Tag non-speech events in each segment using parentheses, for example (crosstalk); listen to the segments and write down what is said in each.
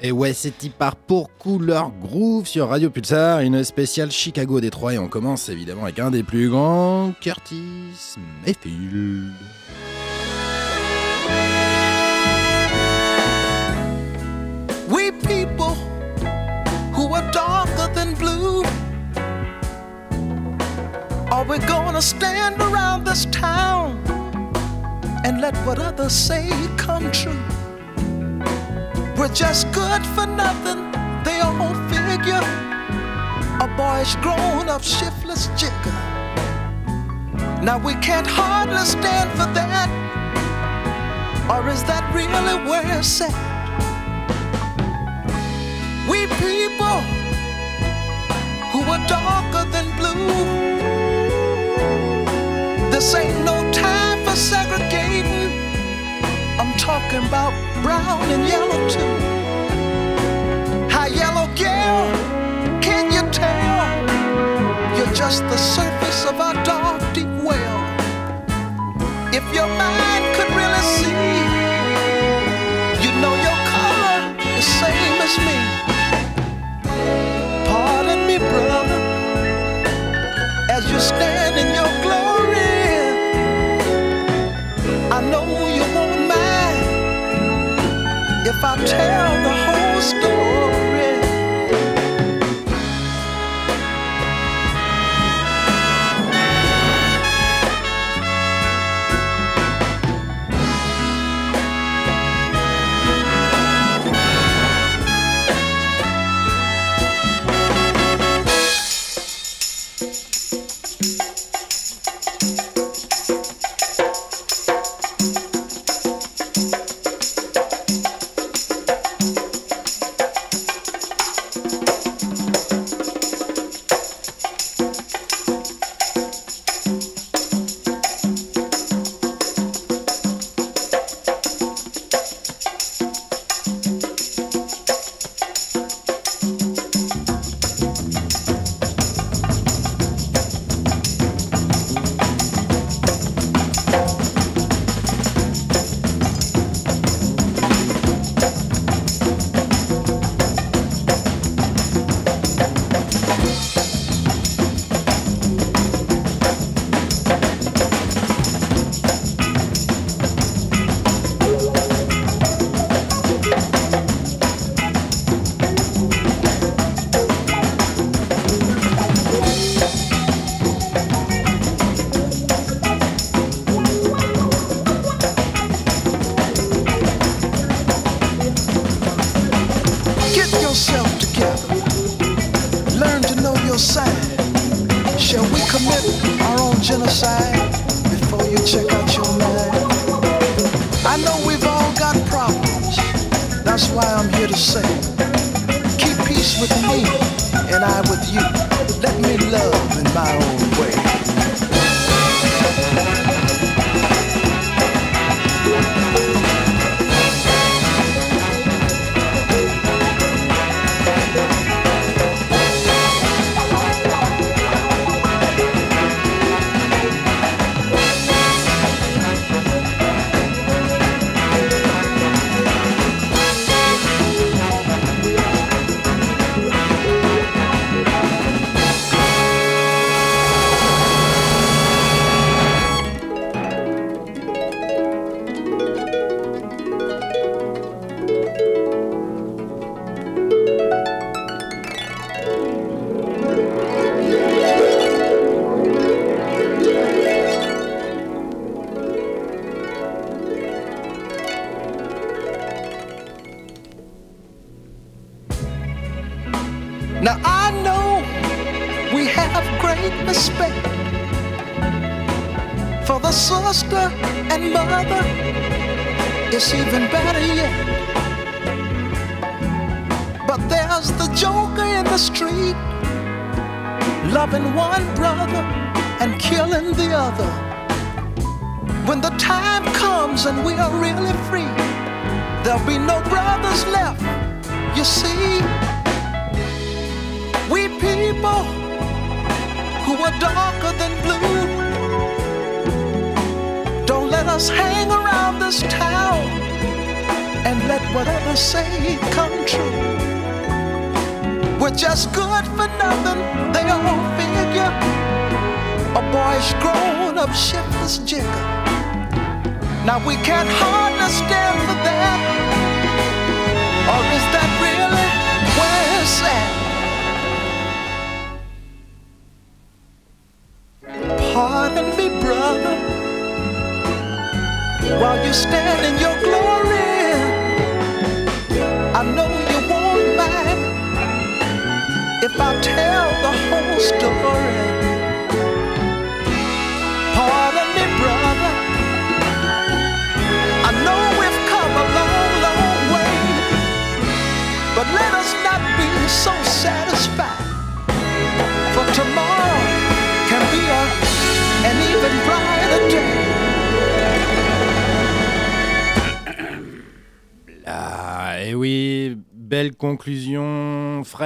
Et ouais, c'est part pour Couleur Groove sur Radio Pulsar, une spéciale Chicago-Détroit. Et on commence évidemment avec un des plus grands, Curtis Mayfield. We people who are darker than blue. Are we gonna stand around this town and let what others say come true? We're just good for nothing, they all figure. A boyish grown up shiftless jigger. Now we can't hardly stand for that. Or is that really where it's at? We people who are darker than blue. This ain't no time for segregating. I'm talking about brown and yellow too. High yellow girl, can you tell? You're just the surface of our dark, deep well. If you're mind if I tell the whole story.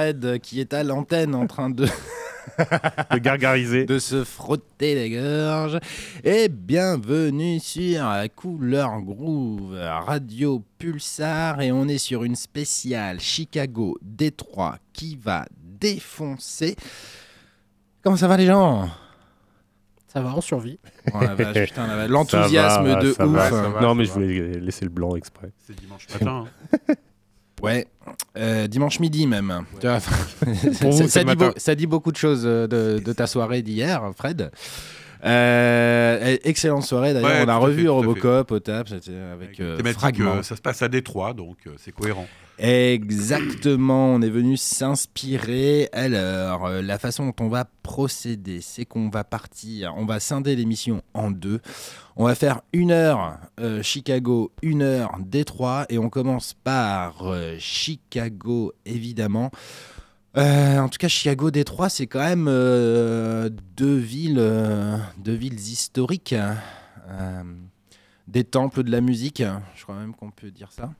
Fred qui est à l'antenne en train de, (laughs) de gargariser. de se frotter les gorges. Et bienvenue sur Couleur Groove, Radio Pulsar. Et on est sur une spéciale Chicago Détroit qui va défoncer. Comment ça va les gens? Ça va, on survit. Oh. (laughs) L'enthousiasme de ça ouf. va, ça va, non, mais je voulais laisser le blanc exprès. C'est dimanche matin. hein. Ouais, euh, dimanche midi même. Tu vois, (laughs) Pour vous, ça, dit ça beaucoup de choses euh, de, de ta soirée d'hier, Fred. Euh, excellente soirée d'ailleurs. Ouais, on a revu fait, Robocop au tap, c'était avec euh, Thématique, ça se passe à Détroit, donc euh, c'est cohérent. Exactement, on est venu s'inspirer. Alors, euh, la façon dont on va procéder, c'est qu'on va partir, on va scinder l'émission en deux. On va faire une heure euh, Chicago, une heure Détroit, et on commence par euh, Chicago, évidemment. En tout cas, Chicago, Détroit, c'est quand même deux villes, deux villes historiques, euh, des temples de la musique. Je crois même qu'on peut dire ça.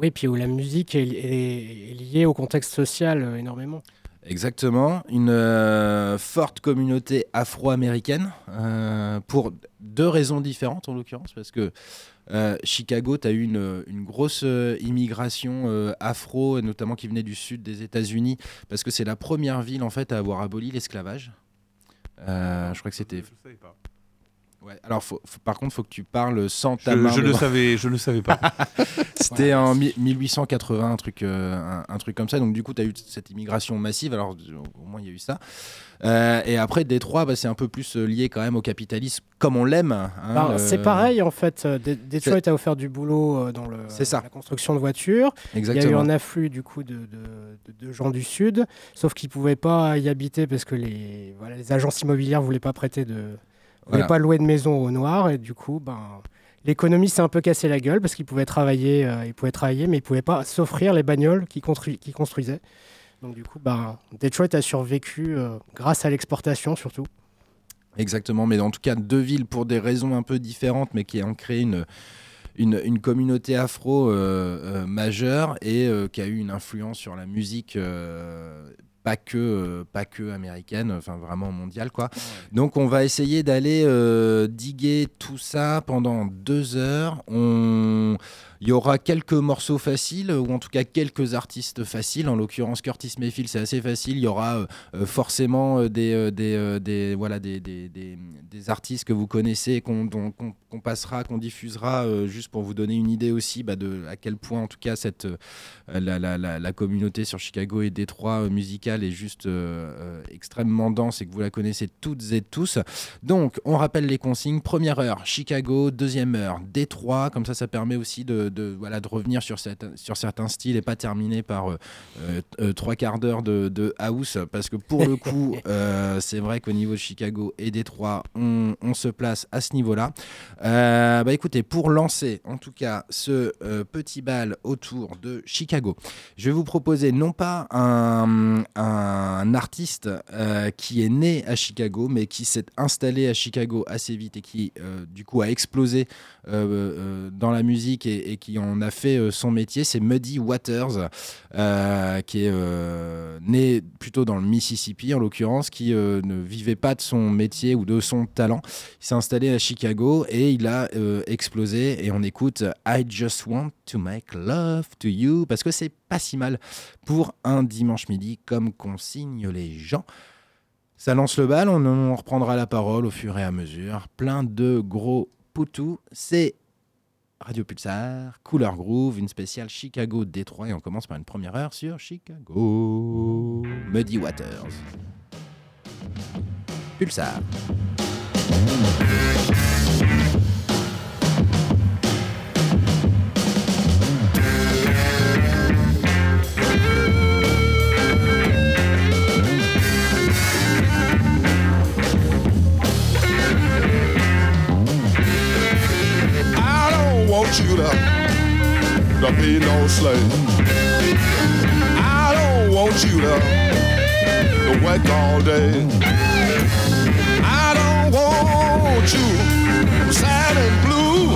Oui, puis où la musique est, est- est liée au contexte social euh, énormément. Exactement, une euh, forte communauté afro-américaine euh, pour deux raisons différentes en l'occurrence, parce que euh, Chicago, tu as eu une, une grosse euh, immigration euh, afro, notamment qui venait du sud des États-Unis, parce que c'est la première ville en fait à avoir aboli l'esclavage. Euh, je crois que c'était. Je savais pas. Ouais. Alors, faut- faut- par contre, il faut que tu parles sans ta Je, main. je ne devant. savais, je ne savais pas. (laughs) C'était en mi- 1880, un truc, euh, un, un truc comme ça. Donc, du coup, tu as eu cette immigration massive. Alors, au moins, il y a eu ça. Euh, et après, Détroit, bah, c'est un peu plus euh, lié quand même au capitalisme, comme on l'aime. hein, le- C'est pareil en fait. euh, Dé- Detroit a offert du boulot euh, dans le, C'est ça. la construction de voitures. Il y a eu un afflux du coup de, de- de- de gens du sud, sauf qu'ils pouvaient pas y habiter parce que les, voilà, les agences immobilières voulaient pas prêter de, voulaient Voilà. pas louer de maison au noir et du coup, ben, l'économie s'est un peu cassé la gueule parce qu'ils pouvaient travailler, euh, ils pouvaient travailler, mais ils pouvaient pas s'offrir les bagnoles qu'ils construi- qu'ils construisaient. Donc du coup, ben, Detroit a survécu euh, grâce à l'exportation surtout. Exactement, mais en tout cas, deux villes pour des raisons un peu différentes, mais qui ont créé une, une, une communauté afro euh, euh, majeure et euh, qui a eu une influence sur la musique. Pas que, euh, pas que américaine, enfin vraiment mondiale quoi. Donc on va essayer d'aller euh, diguer tout ça pendant deux heures. On... Il y aura quelques morceaux faciles, ou en tout cas quelques artistes faciles. En l'occurrence, Curtis Mayfield, c'est assez facile. Il y aura euh, euh, forcément euh, des, des, des, voilà, des, des, artistes que vous connaissez, qu'on passera, qu'on diffusera, juste pour vous donner une idée aussi bah, de à quel point, en tout cas, cette, la, la, la, la communauté sur Chicago et Détroit musicale est juste extrêmement dense et que vous la connaissez toutes et tous. Donc, on rappelle les consignes. Première heure, Chicago. Deuxième heure, Détroit. Comme ça, ça permet aussi de, de, voilà, de revenir sur, cette, sur certains styles et pas terminer par euh, euh, euh, trois quarts d'heure de, de house. Parce que pour le coup, (laughs) c'est vrai qu'au niveau de Chicago et Détroit, on, on se place à ce niveau-là. Bah écoutez, pour lancer en tout cas ce petit bal autour de Chicago, je vais vous proposer non pas un, un artiste euh, qui est né à Chicago, mais qui s'est installé à Chicago assez vite et qui euh, du coup a explosé euh, dans la musique et, et qui en a fait euh, son métier, c'est Muddy Waters, euh, qui est euh, né plutôt dans le Mississippi en l'occurrence, qui ne vivait pas de son métier ou de son talent. Il s'est installé à Chicago et il a explosé. Et on écoute I Just Want to Make Love to You parce que c'est pas si mal pour un dimanche midi comme consignent les gens. Ça lance le bal, on, on reprendra la parole au fur et à mesure. Plein de gros poutous. C'est Radio Pulsar, Couleur Groove, une spéciale Chicago Détroit. Et on commence par une première heure sur Chicago. Muddy Waters. Pulsar. You to, to be no slave. I don't want you to, to work all day. I don't want you sad and blue.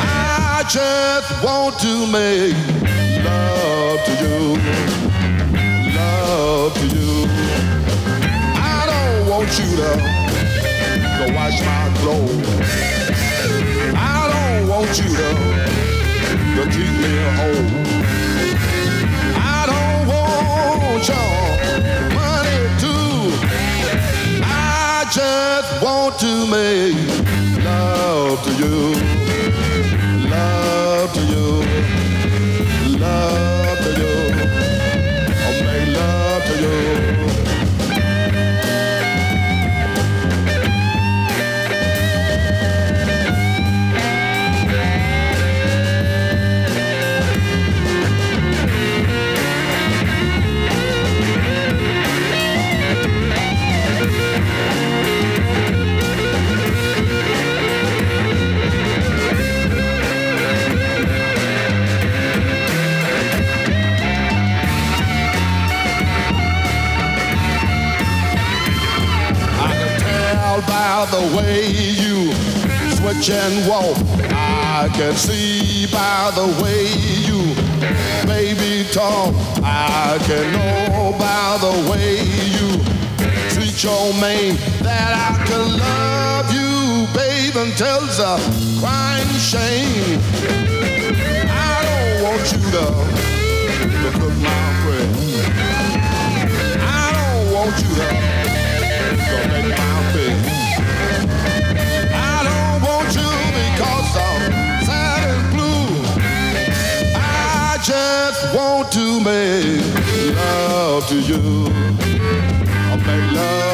I just want to make love to you. Love to you. I don't want you to, to wash my clothes. Want you to, to keep me home. I don't want your money too. I just want to make love to you. It's a crying shame. I don't want you to, to cook my bread. I don't want you to gonna make my bed. I don't want you because I'm sad and blue. I just want to make love to you. I'll make love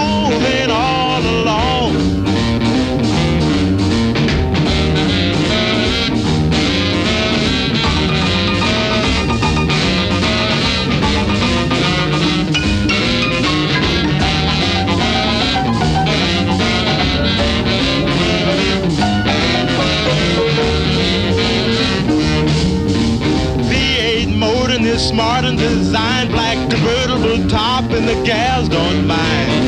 designed black convertible top and the gals don't mind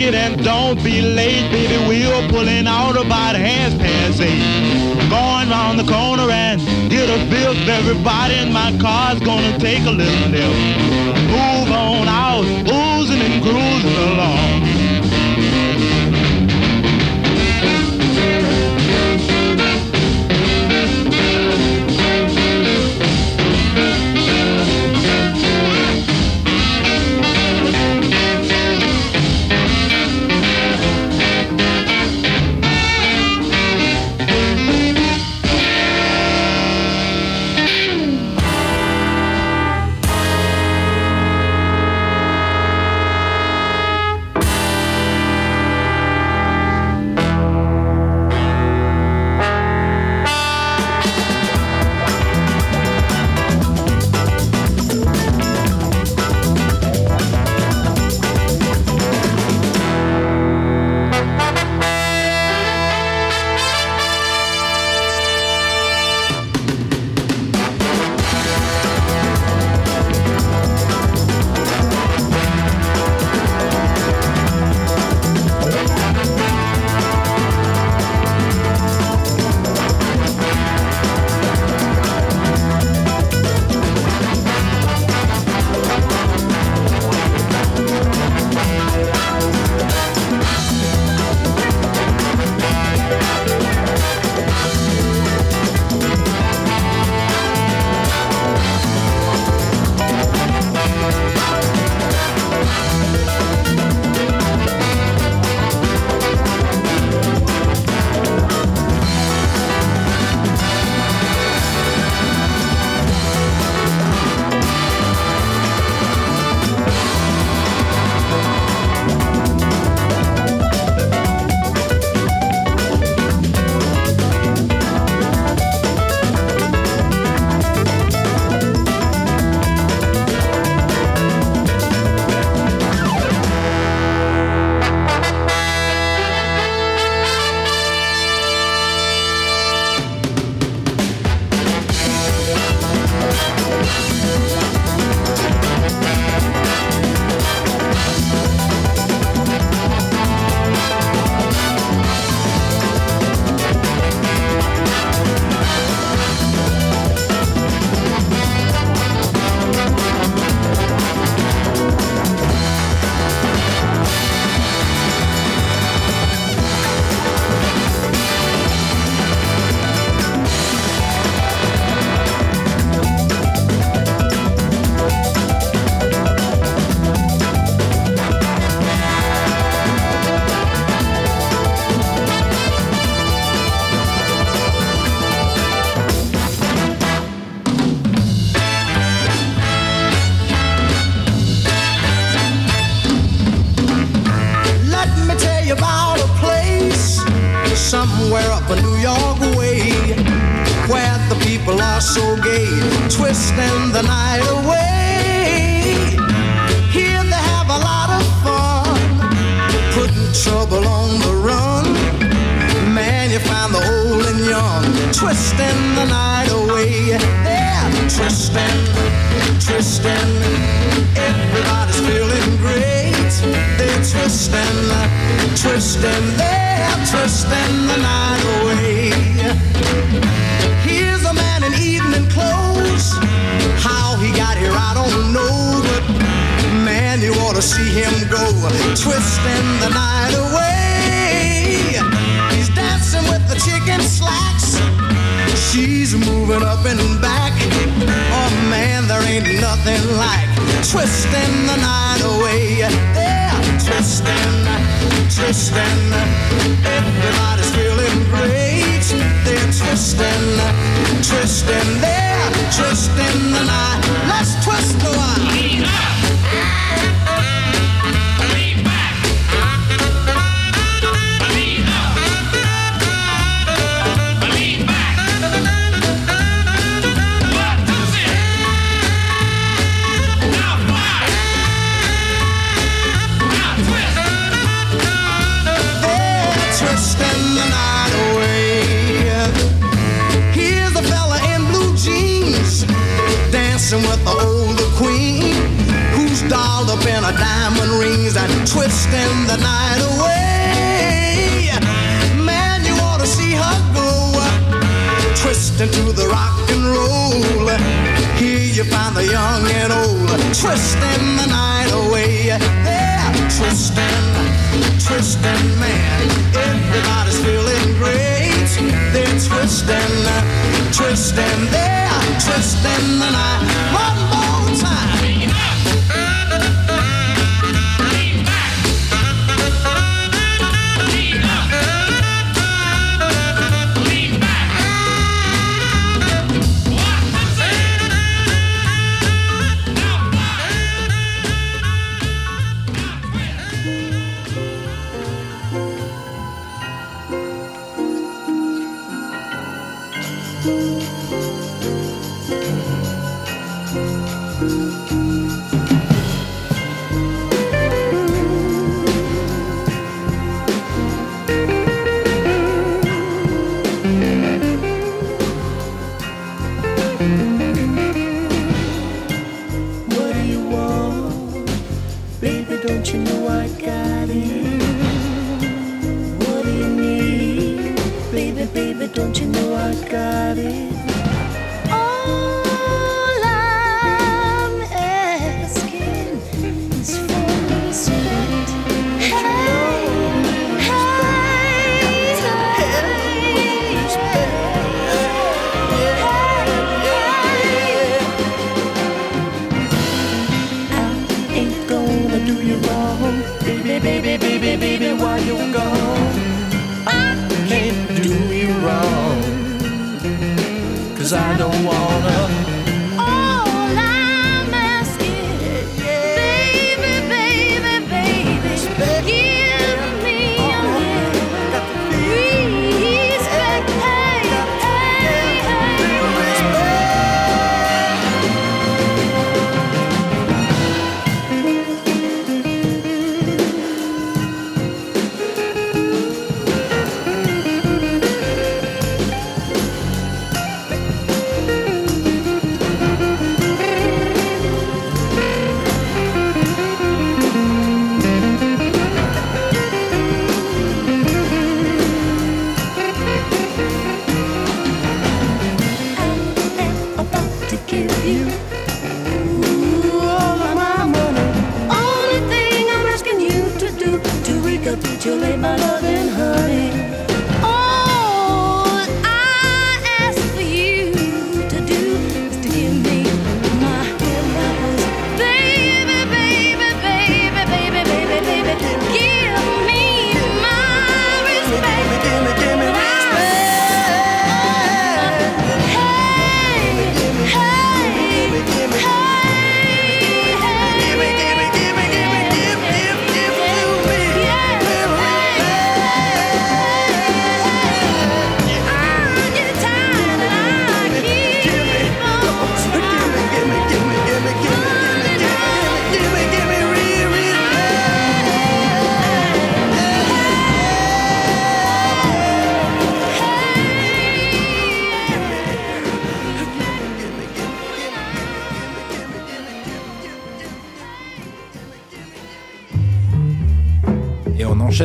and don't be late, baby. We're pulling out about half past eight. Going round the corner and get a bill. Everybody in my car's gonna take a little nip. Move on out, oozing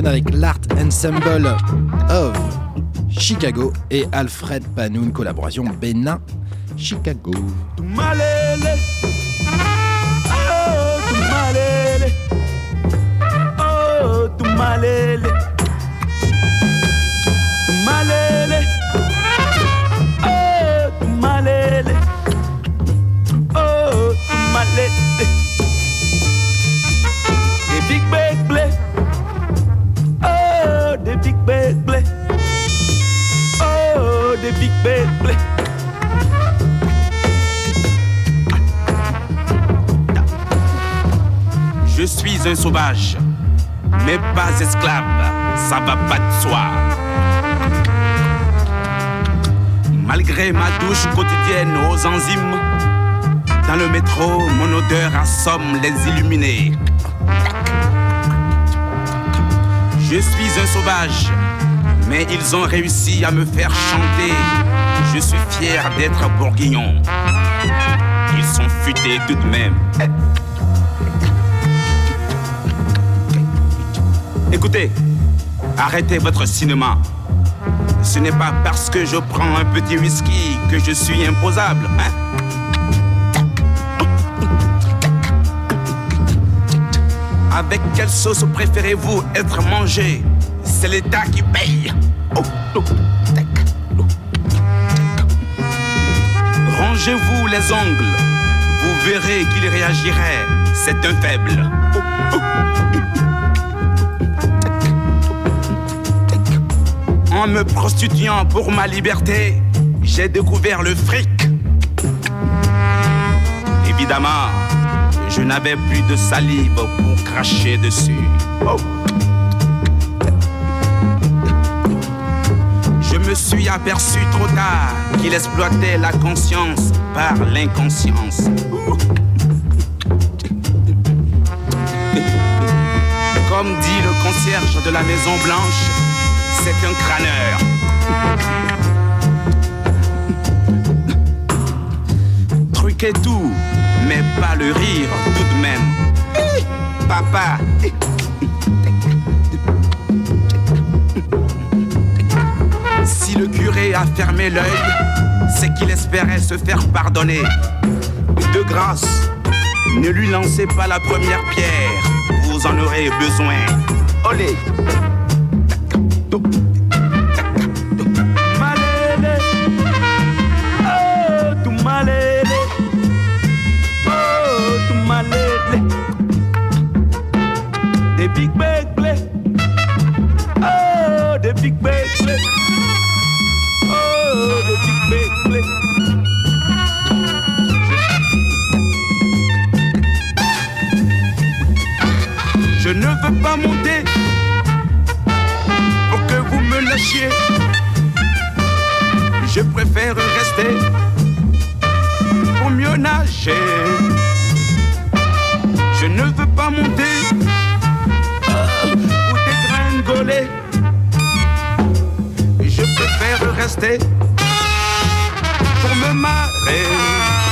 Avec l'Art Ensemble of Chicago et Alfred Panou, une collaboration Bénin-Chicago. Un sauvage, mais pas esclave, ça va pas de soi. Malgré ma douche quotidienne aux enzymes, dans le métro, mon odeur assomme les illuminés. Je suis un sauvage, mais ils ont réussi à me faire chanter. Je suis fier d'être bourguignon. Ils sont futés tout de même. Écoutez, arrêtez votre cinéma. Ce n'est pas parce que je prends un petit whisky que je suis imposable, hein? Avec quelle sauce préférez-vous être mangé? C'est l'État qui paye. Rangez-vous les ongles. Vous verrez qu'il réagirait. C'est un faible. Me prostituant pour ma liberté, j'ai découvert le fric. Évidemment, je n'avais plus de salive pour cracher dessus. Oh. Je me suis aperçu trop tard qu'il exploitait la conscience par l'inconscience. Comme dit le concierge de la Maison Blanche, c'est un crâneur. Truquez tout, mais pas le rire tout de même. Papa. Si le curé a fermé l'œil, c'est qu'il espérait se faire pardonner. De grâce, ne lui lancez pas la première pierre, vous en aurez besoin. Olé! Je préfère rester pour mieux nager. Je ne veux pas monter ou dégringoler. Je préfère rester pour me marrer.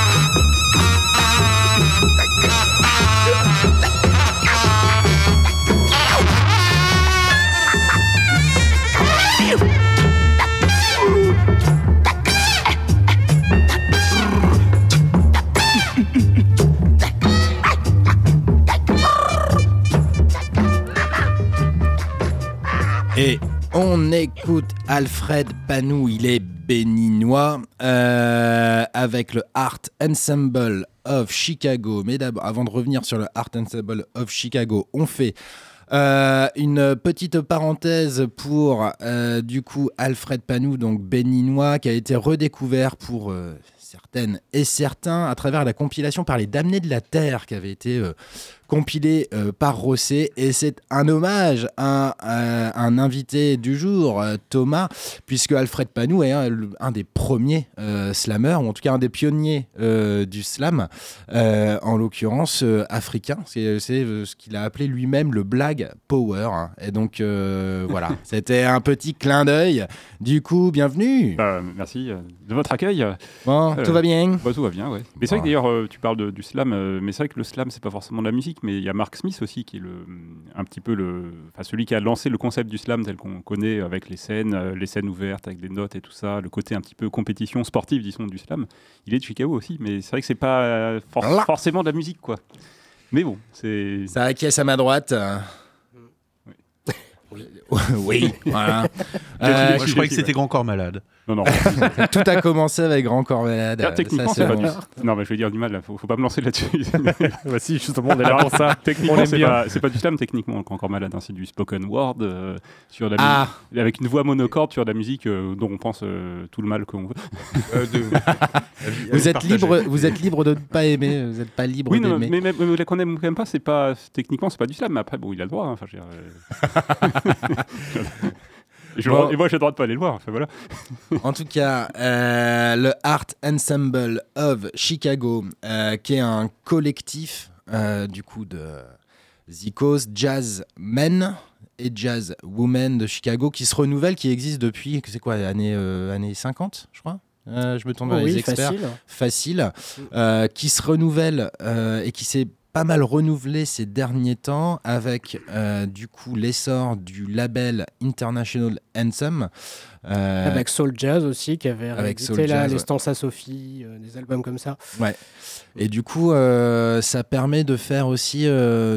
Alfred Panou, il est béninois, euh, avec le Art Ensemble of Chicago. Mais d'abord, avant de revenir sur le Art Ensemble of Chicago, on fait euh, une petite parenthèse pour euh, du coup Alfred Panou, donc béninois, qui a été redécouvert pour certaines et certains à travers la compilation par les Damnés de la Terre qui avait été compilée euh, par Rosset. Et c'est un hommage à, à un invité du jour, euh, Thomas, puisque Alfred Panou est un, des premiers euh, slammers, ou en tout cas un des pionniers euh, du slam, euh, en l'occurrence euh, africain. C'est c'est, ce qu'il a appelé lui-même le Black Power. hein. Et donc euh, voilà, (laughs) c'était un petit clin d'œil. Du coup, bienvenue. Bah, merci de votre accueil. Bon, Euh, tout va bien Bah, tout va bien, ouais. Mais c'est vrai que d'ailleurs, euh, tu parles de- du slam, euh, mais c'est vrai que le slam, c'est pas forcément de la musique. Musique, mais il y a Mark Smith aussi qui est le, un petit peu le, enfin celui qui a lancé le concept du slam tel qu'on connaît avec les scènes, euh, les scènes ouvertes avec des notes et tout ça, le côté un petit peu compétition sportive, disons, du slam. Il est de Chicago aussi, mais c'est vrai que c'est pas euh, for- Là. forcément de la musique, quoi. Mais bon, c'est. Ça acquiesce à ma droite. (laughs) oui, voilà. Euh, Moi, je croyais que c'était Grand Corps Malade. Non, non. (laughs) tout a commencé avec Grand Corps Malade. Ah, techniquement, Ça, c'est pas bon. du. Non, mais je vais dire du mal, là. Faut, faut pas me lancer là-dessus. (laughs) Bah si, justement, on est là pour ça. (laughs) Techniquement, c'est pas, du slam, techniquement, le Grand Corps Malade. hein, c'est du spoken word euh, sur la Ah, musique, avec une voix monocorde sur de la musique euh, dont on pense euh, tout le mal qu'on veut. Euh, de- vous êtes libre, vous êtes libre de ne pas aimer. Vous n'êtes pas libre Oui, non, d'aimer. mais, mais, mais, mais qu'on aime ou qu'on aime pas, c'est pas techniquement c'est pas du slam, mais après bon, il a le droit. hein, Enfin, je et, moi, j'ai le droit de pas aller le voir. Enfin voilà. En tout cas, euh, le Art Ensemble of Chicago, euh, qui est un collectif euh, du coup de Zikos Jazz Men et Jazz Women de Chicago qui se renouvelle, qui existe depuis, c'est quoi, années, euh, années 50, je crois? Euh, Je me tourne vers Oh les oui, experts. facile. facile, euh, qui se renouvelle euh, et qui s'est pas mal renouvelé ces derniers temps avec euh, du coup l'essor du label International Anthem. euh, Avec Soul Jazz aussi, qui avait avec Soul réédité là, Jazz, les ouais. Stances à Sophie, euh, des albums comme ça. Et du coup, ça permet de faire aussi,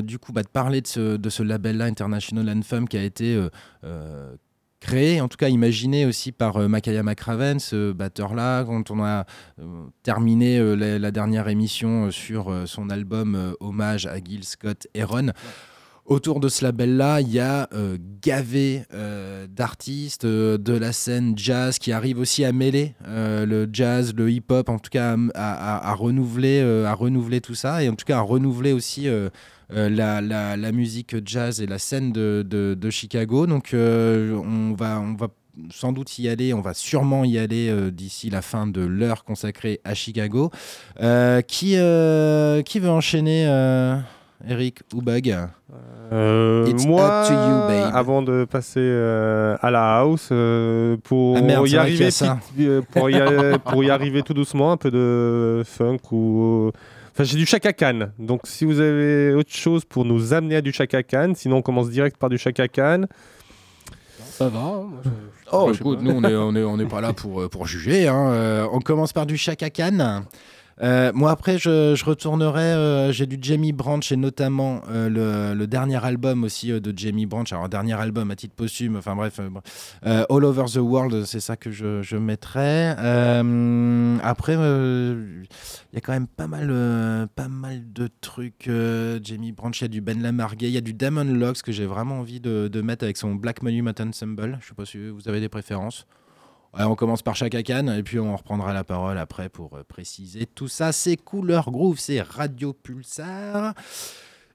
du coup, bah, de parler de ce, de ce label-là, International Anthem, qui a été créé, en tout cas imaginé aussi par euh, Makaya McRaven, ce batteur-là, quand on a euh, terminé euh, la, la dernière émission euh, sur son album Hommage à Gil Scott Heron. Autour de ce label-là, il y a gavé d'artistes de la scène jazz qui arrivent aussi à mêler le jazz, le hip-hop, en tout cas à, à- à renouveler, à renouveler tout ça et en tout cas à renouveler aussi la, la- la musique jazz et la scène de, de- de Chicago. Donc euh, on, va, on va sans doute y aller, on va sûrement y aller euh, d'ici la fin de l'heure consacrée à Chicago. Euh, qui, euh, qui veut enchaîner euh, Eric ou Bug? Euh, moi, up to you, babe. avant de passer euh, à la house, euh, pour Ah merde, y arriver, euh, pour, y, pour y arriver tout doucement, un peu de funk ou. Enfin, j'ai du Chaka Khan. Donc, si vous avez autre chose pour nous amener à du Chaka Khan, sinon on commence direct par du Chaka Khan. Ça va. hein, moi, je- Oh, écoute, nous, on n'est on est, on est pas là pour, euh, pour juger. hein. Euh, on commence par du Chaka Khan. Euh, moi, après, je, retournerai. euh, J'ai du Jamie Branch et notamment euh, le, dernier album aussi de Jamie Branch. Alors, dernier album à titre posthume. Enfin, bref. All Over the World, c'est ça que je, je mettrai. Euh, après, il y a quand même pas mal, pas mal de trucs. Jamie Branch, il y a du Ben Lamarguet, il y a du Damon Locks que j'ai vraiment envie de, mettre avec son Black Monument Ensemble. Je sais pas si vous avez des préférences. Ouais, on commence par Chaka Khan et puis on reprendra la parole après pour euh, préciser tout ça. C'est Couleur Groove, c'est Radio Pulsar.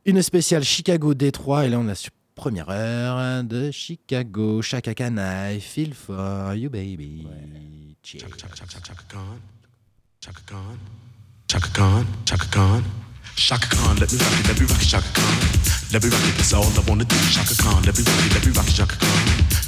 Une spéciale Chicago Détroit et là on a première heure de Chicago. Chaka Khan, I feel for you baby. Cheers. Chaka, chaka, chaka, chaka Khan. Chaka Khan. Chaka Khan. Chaka Khan. Shaka Khan, let me rock it, let me rock it, Shaka Khan. Let me rock it, that's all I wanna do. Shaka Khan, let me rock it, let me rock it, Shaka Khan.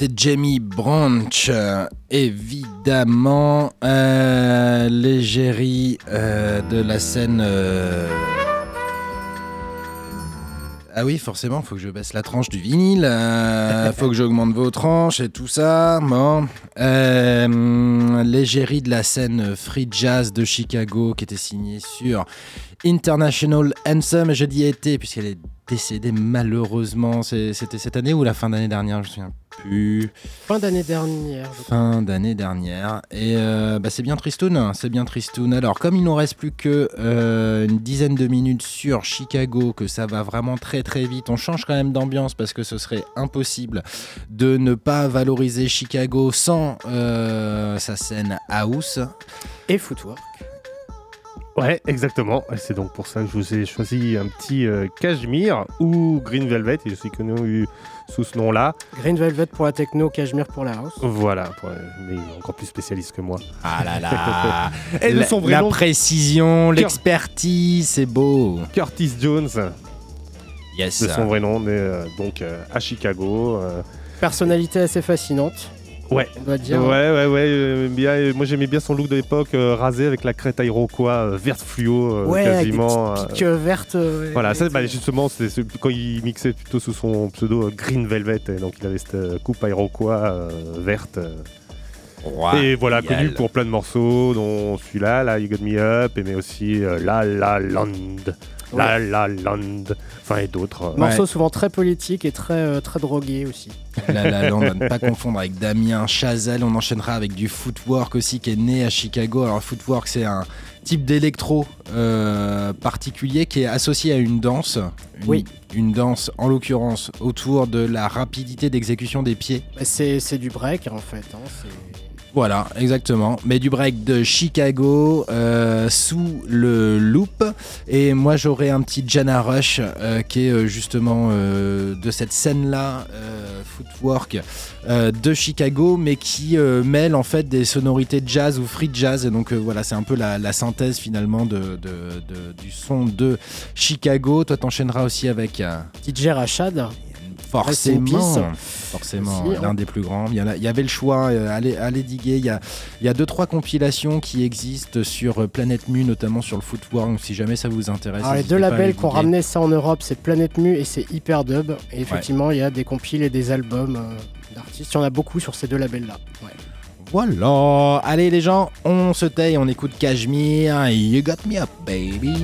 C'était Jamie Branch, euh, évidemment, euh, l'égérie euh, de la scène. euh, Ah oui, forcément, faut que je baisse la tranche du vinyle, faut que j'augmente vos tranches et tout ça. Bon, L'égérie de la scène free jazz de Chicago qui était signée sur International Anthem. Je dis été puisqu'elle est décédée malheureusement. C'était cette année ou la fin d'année dernière, je me souviens plus. Fin d'année dernière. Fin d'année dernière. Et euh, bah, c'est bien tristoun, c'est bien tristoun. Alors, comme il nous reste plus que euh, une dizaine de minutes sur Chicago, que ça va vraiment très très vite, on change quand même d'ambiance parce que ce serait impossible de ne pas valoriser Chicago sans euh, sa scène house. Et Footwork. Ouais, exactement. Et C'est donc pour ça que je vous ai choisi un petit euh, Cashmere ou Green Velvet, et je suis connu sous ce nom-là. Green Velvet pour la techno, Cashmere pour la house. Voilà, pour- mais il est encore plus spécialiste que moi. Ah là là (laughs) Et La, son vrai la nom, précision, l'expertise, c'est beau. Curtis Jones, Yes. de son vrai nom, né euh, donc euh, à Chicago. euh, Personnalité assez fascinante. Ouais. On doit dire. Ouais, ouais, ouais. euh, bien, euh, moi, j'aimais bien son look de l'époque, euh, rasé avec la crête Iroquois euh, verte fluo, euh, Ouais, avec des quasiment. euh, piques, euh, vertes, ouais, voilà, ça, bah, justement, c'est quand il mixait plutôt sous son pseudo euh, Green Velvet, et donc il avait cette coupe Iroquois euh, verte. et voilà, connu pour plein de morceaux, dont celui-là, là, You Got Me Up, et mais aussi euh, La La Land, La La Land, enfin et d'autres. euh. Morceau souvent très politique et très, euh, très drogué aussi. La La Land, à ne pas (laughs) confondre avec Damien Chazelle. On enchaînera avec du Footwork aussi, qui est né à Chicago. Alors, Footwork, c'est un type d'électro euh, particulier qui est associé à une danse. Une, Oui. Une danse, en l'occurrence, autour de la rapidité d'exécution des pieds. Bah, C'est c'est du break en fait. hein, c'est- Voilà, exactement. Mais du break de Chicago euh, sous le loop. Et moi, j'aurais un petit Jana Rush euh, qui est euh, justement de cette scène-là, footwork de Chicago, mais qui mêle en fait des sonorités jazz ou free jazz. Et donc voilà, c'est un peu la, synthèse finalement du son de Chicago. Toi, t'enchaîneras aussi avec. DJ Rachad. Forcément, peace. forcément, hein. l'un des plus grands. Il y, en a- il y avait le choix, euh, allez, allez diguer. Il y a, il y a deux trois compilations qui existent sur euh, Planète Mu, notamment sur le footwork. Donc, si jamais ça vous intéresse, Alors, les deux labels qui ont ramené ça en Europe, c'est Planète Mu et c'est Hyper Dub. Et effectivement, il y a des compiles et des albums euh, d'artistes. Il y en a beaucoup sur ces deux labels-là. Ouais. Voilà. Allez les gens, on se tait, on écoute Cashmere. You got me up, baby.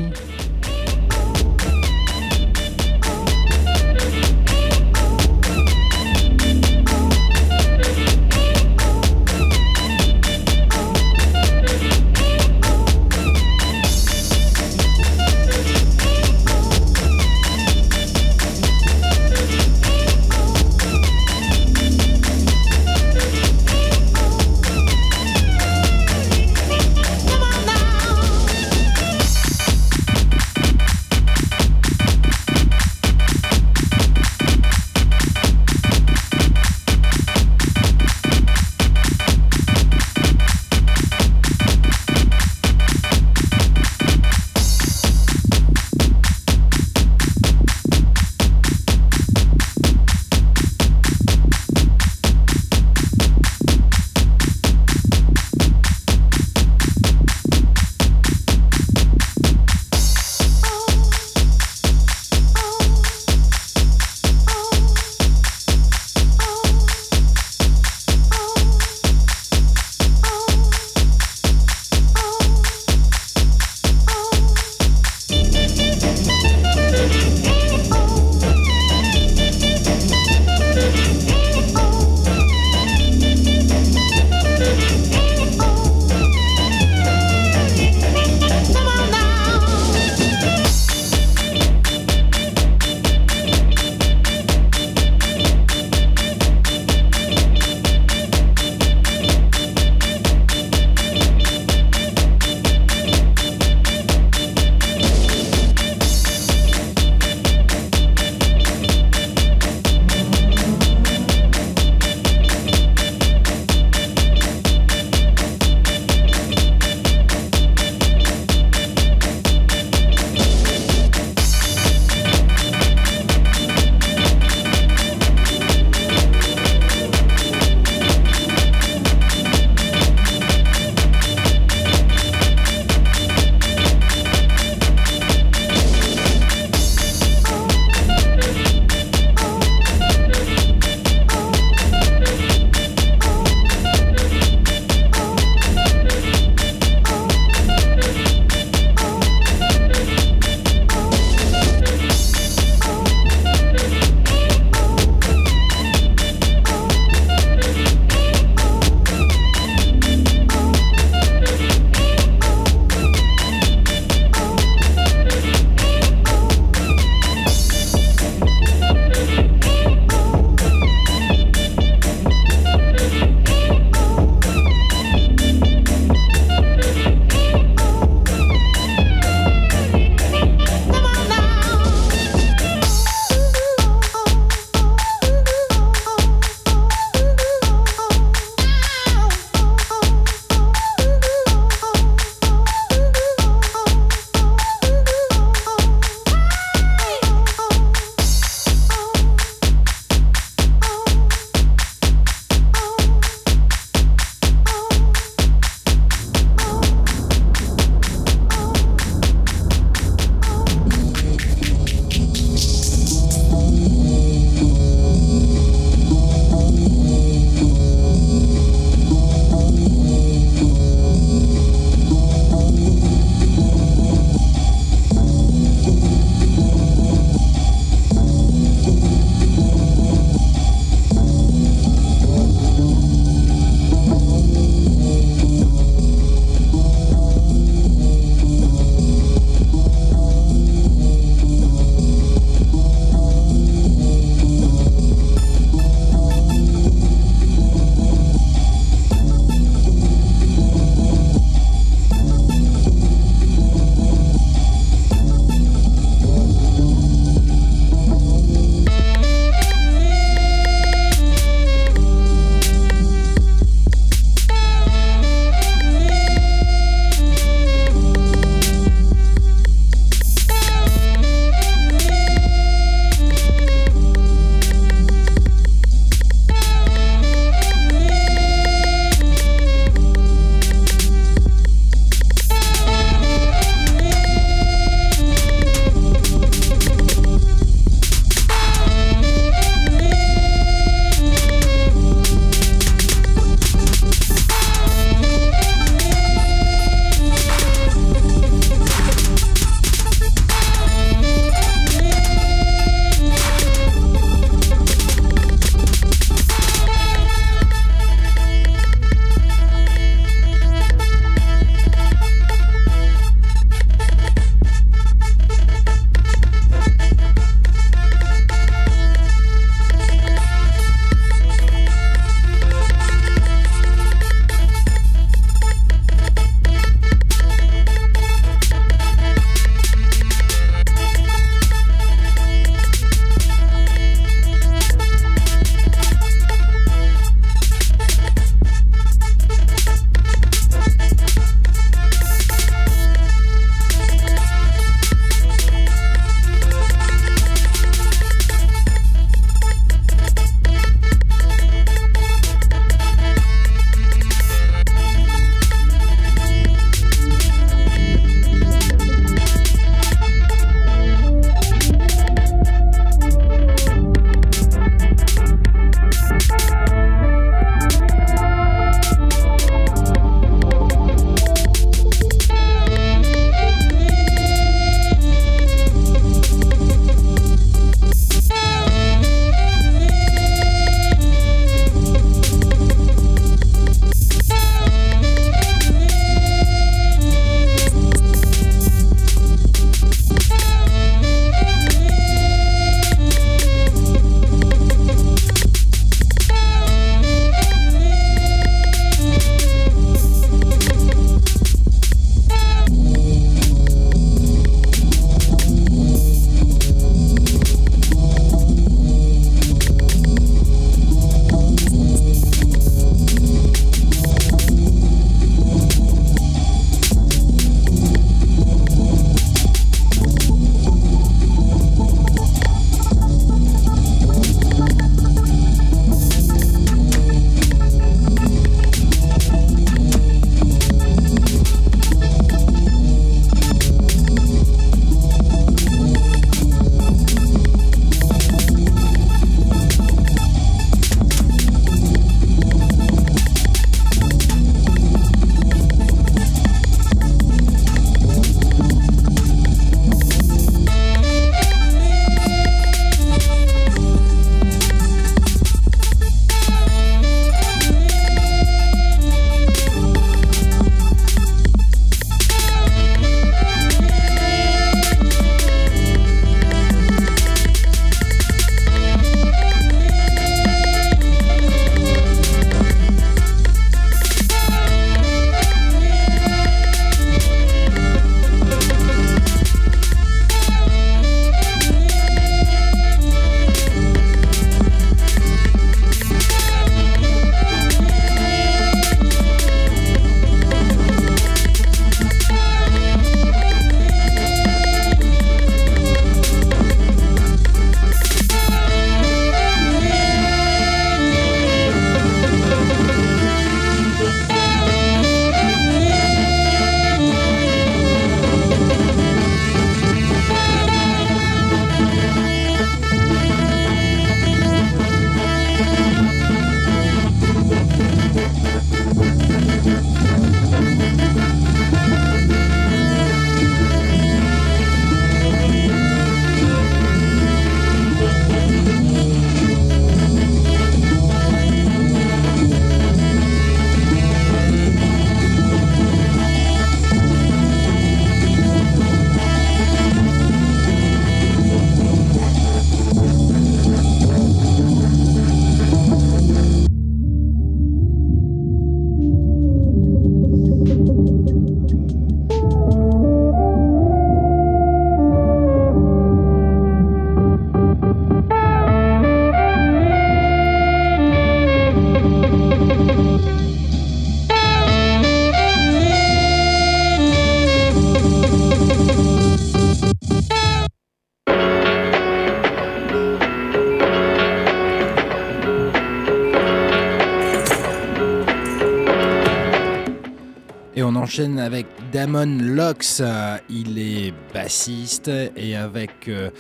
Enchaîne avec Damon Locks. Euh, Il est bassiste et avec. euh,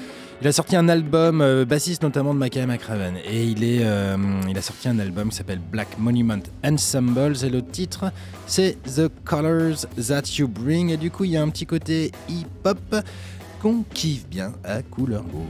il a sorti un album, euh, bassiste notamment de Mackay McRaven. Et il, est, il a sorti un album qui s'appelle Black Monument Ensembles. Et le titre, c'est The Colors That You Bring. Et du coup, il y a un petit côté hip-hop qu'on kiffe bien à couleur beau.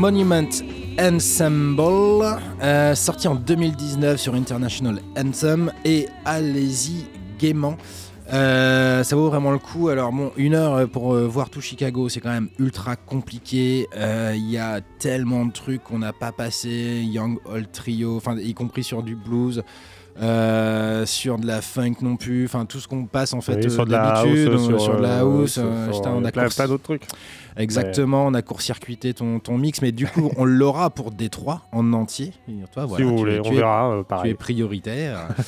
Monument Ensemble, euh, sorti en 2019 sur International Anthem et allez-y gaiement. Euh, ça vaut vraiment le coup. Alors bon, une heure pour euh, voir tout Chicago, c'est quand même ultra compliqué. Il y a tellement de trucs qu'on n'a pas passé. Young Old Trio, y compris sur du blues. Euh, sur de la funk non plus, enfin tout ce qu'on passe en fait Oui, euh, sur de la d'habitude, sur, de la house, euh, putain, on a plein- court- d'autres trucs. Exactement, on a court-circuité ton, ton mix, mais du coup, (laughs) on l'aura pour Détroit en entier. Voilà, vous tu voulez, es- on es- verra, euh, Tu es prioritaire. (laughs)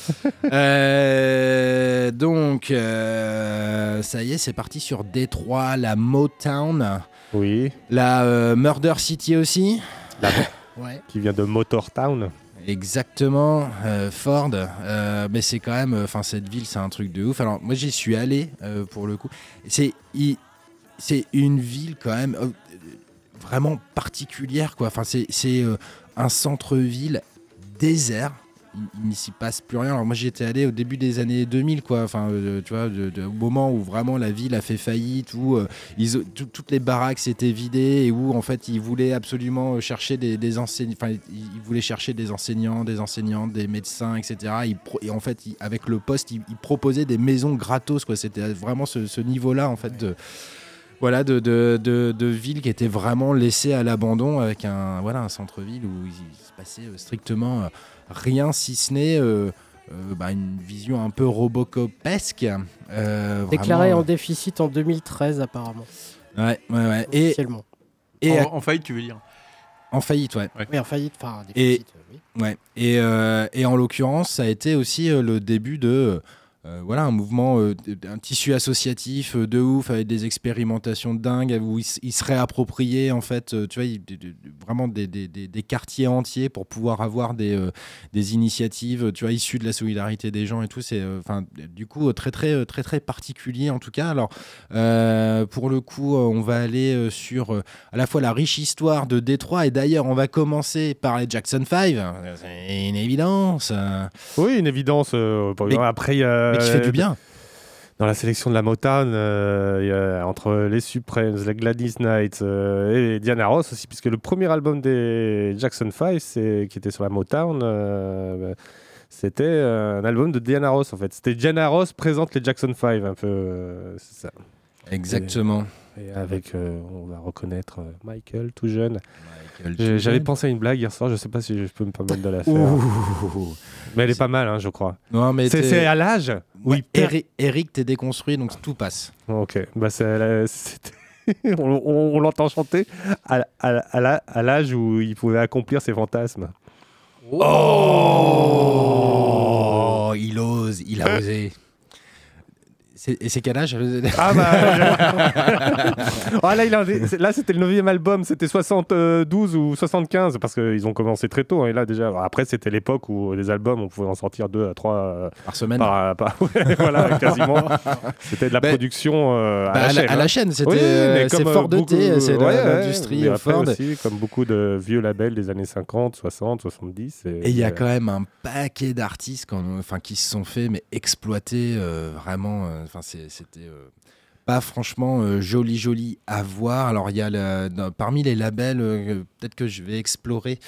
Euh, donc, ça y est, c'est parti sur Détroit, la Motown. Oui. La Murder City aussi. La- (laughs) Ouais. Qui vient de Motortown. Exactement, euh, Ford. Euh, mais c'est quand même, enfin cette ville, c'est un truc de ouf. Alors moi j'y suis allé euh, pour le coup. C'est c'est une ville quand même euh, vraiment particulière quoi. Enfin c'est euh, un centre-ville désert il- n'y s'y passe plus rien. Alors moi j'y étais allé au début des années 2000, quoi. Enfin, euh, tu vois, au moment où vraiment la ville a fait faillite, où euh, toutes les baraques s'étaient vidées et où en fait ils voulaient absolument chercher des, des enseignants, enfin ils, voulaient chercher des enseignants, des enseignantes, des médecins, etc. Ils et en fait, avec le poste, ils, proposaient des maisons gratos, quoi. C'était vraiment ce, niveau-là en fait de voilà, de, de, de, de ville qui était vraiment laissée à l'abandon avec un, voilà, un centre-ville où il, se passait euh, strictement rien si ce n'est euh, euh, bah, une vision un peu robocopesque. euh, Déclaré vraiment, en déficit en 2013 apparemment. Ouais, ouais, ouais. Et, Officiellement. et En, en faillite, tu veux dire en faillite, ouais. Oui, en faillite, enfin Et, déficit. euh, oui. ouais. et, euh, et en l'occurrence, ça a été aussi euh, le début de euh, voilà, un mouvement, euh, un tissu associatif euh, de ouf avec des expérimentations dingues où ils, s- ils se réappropriaient en fait, tu vois, de- de- vraiment des, des- des- des quartiers entiers pour pouvoir avoir des, des initiatives, tu vois, issues de la solidarité des gens et tout. C'est, enfin, du coup, très très très très particulier en tout cas. Alors, pour le coup, on va aller sur à la fois la riche histoire de Détroit et d'ailleurs, on va commencer par les Jackson 5. C'est une évidence. euh, Oui, une évidence. pour- Mais- après, il y a- mais qui fait du bien. Dans la sélection de la Motown, euh, entre les Supremes, les Gladys Knight euh, et Diana Ross aussi, puisque le premier album des Jackson 5, c'est- qui était sur la Motown, euh, c'était euh, un album de Diana Ross en fait. C'était Diana Ross présente les Jackson 5, un peu. euh, c'est ça. Exactement. Et, et avec, euh, on va reconnaître euh, Michael, tout jeune. J'avais Jackson. pensé à une blague hier soir, je sais pas si je peux me permettre de la faire. Ouh. Mais elle est pas mal, hein, je crois. Non, mais C'est à l'âge Ouais, il perd Eric, t'es déconstruit, donc tout passe. Ok, bah c'est la- (laughs) on, on- on l'entend chanter à, à- à la- à l'âge où il pouvait accomplir ses fantasmes. Oh, il ose, il a osé. Et c'est quel âge? Ah bah (laughs) Ah, là, il a- c'est- là, c'était le 9 album, c'était 72 ou 75 parce qu'ils ont commencé très tôt. hein, et là déjà, après c'était l'époque où les albums on pouvait en sortir deux à trois euh, Par semaine par- par- (laughs) ouais, voilà, quasiment. C'était de la Ben, production euh, bah, à, à la chaîne. à la hein. chaîne, c'était, Oui, euh, c'est euh, Ford ET, c'est de ouais, l'industrie, Ford. aussi, comme beaucoup de vieux labels des années 50, 60, 70. Et il y a euh, quand même un paquet d'artistes enfin, qui se sont fait mais exploiter euh, vraiment. Enfin, c'était euh, pas franchement euh, joli joli à voir. Alors il y a parmi les labels, euh, peut-être que je vais explorer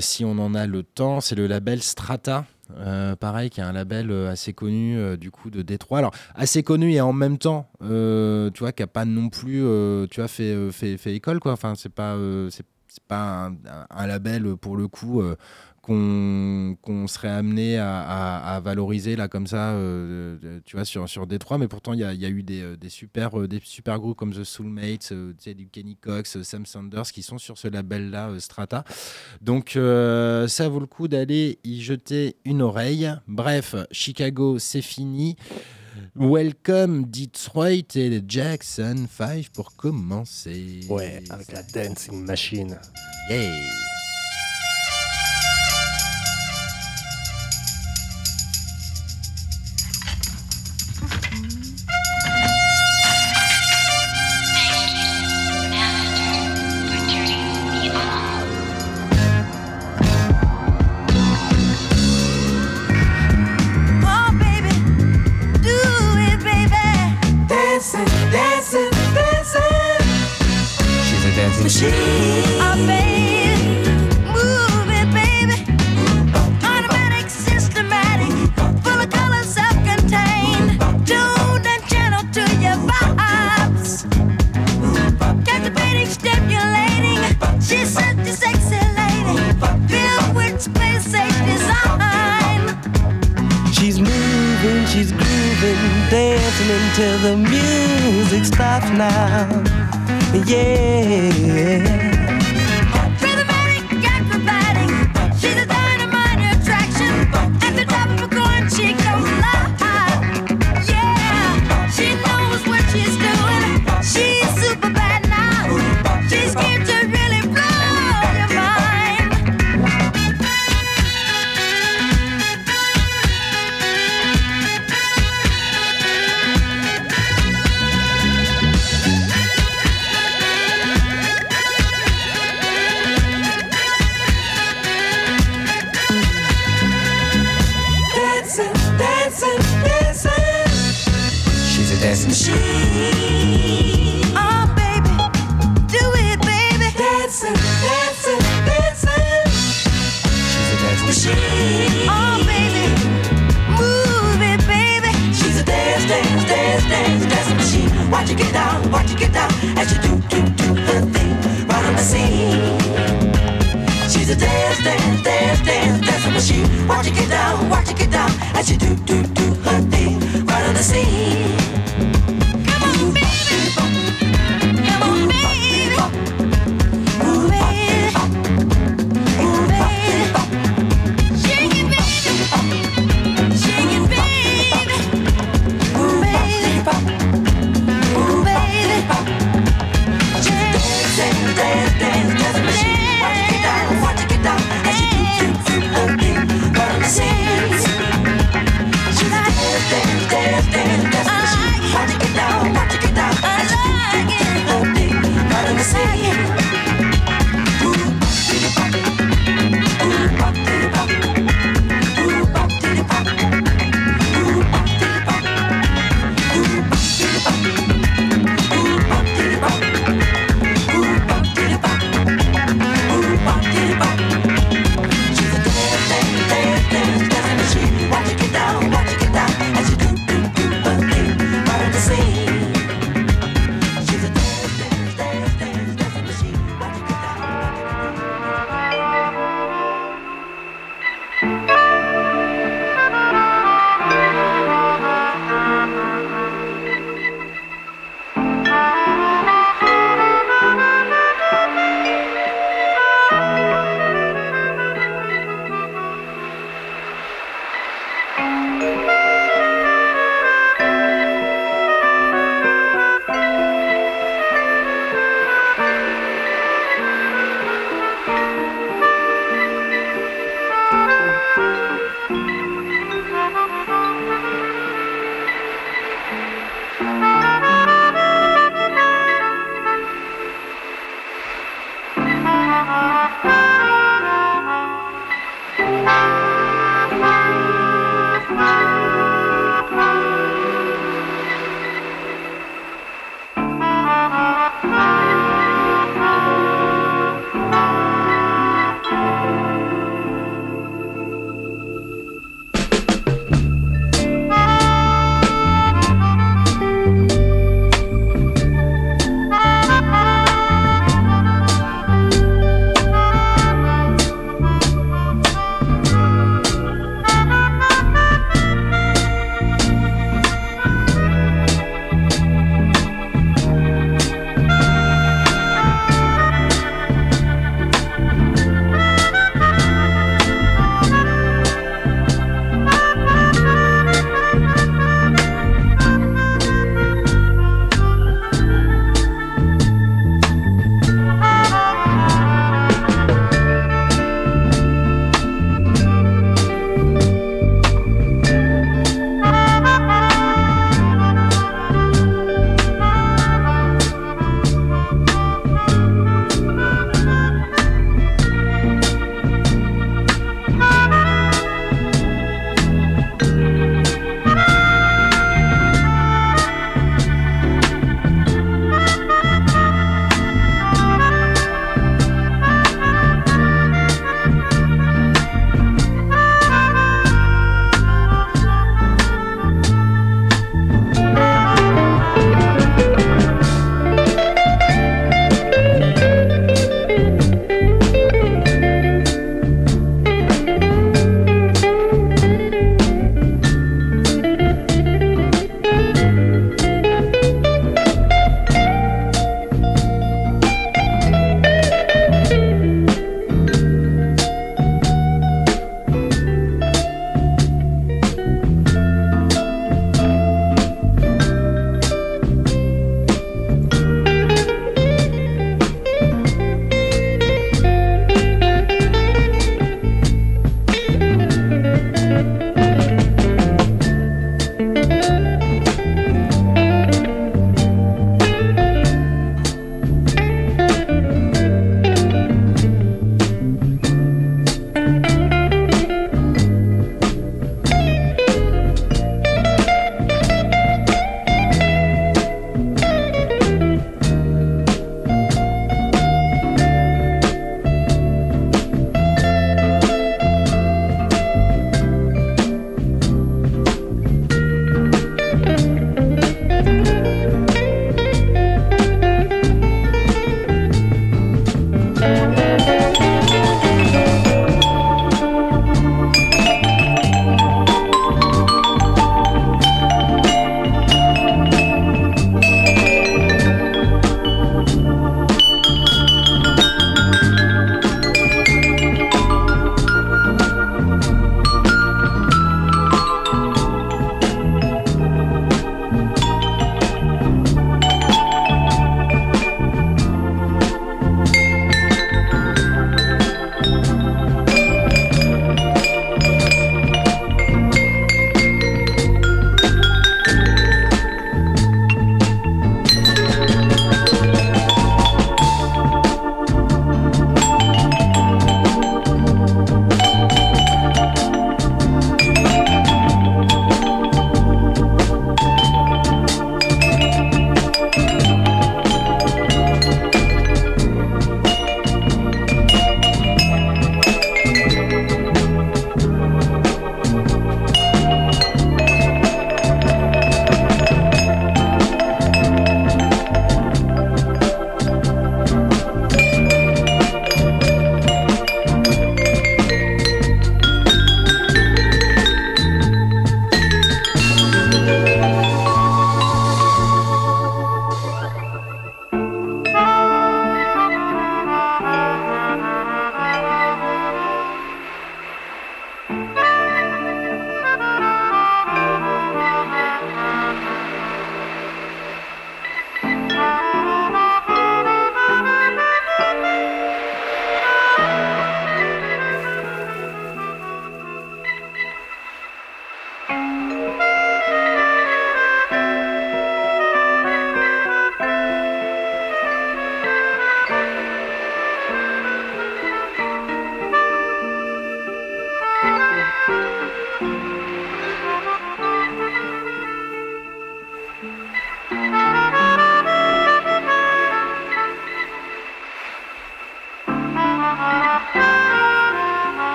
si on en a le temps. C'est le label Strata. pareil, qui est un label assez connu du coup de Détroit. Alors assez connu et en même temps, tu vois, qui a pas non plus, tu vois, fait, école quoi. Enfin, c'est pas, pas un, label pour le coup qu'on serait amené à, à- à valoriser là comme ça euh, tu vois sur, sur Détroit mais pourtant il y a, il y a eu des, euh, des super euh, des super groupes comme The Soulmates euh, tu sais, du Kenny Cox Sam Sanders qui sont sur ce label là Strata donc ça vaut le coup d'aller y jeter une oreille bref Chicago c'est fini Welcome Detroit et les Jackson 5 pour commencer. Ouais, avec la dancing machine. Yeah. Dancing Machine.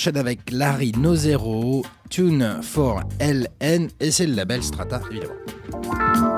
enchaîne avec Larry Nozero, Tune for LN, et c'est le label Strata évidemment.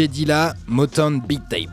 Jedila Motown Beat Tape.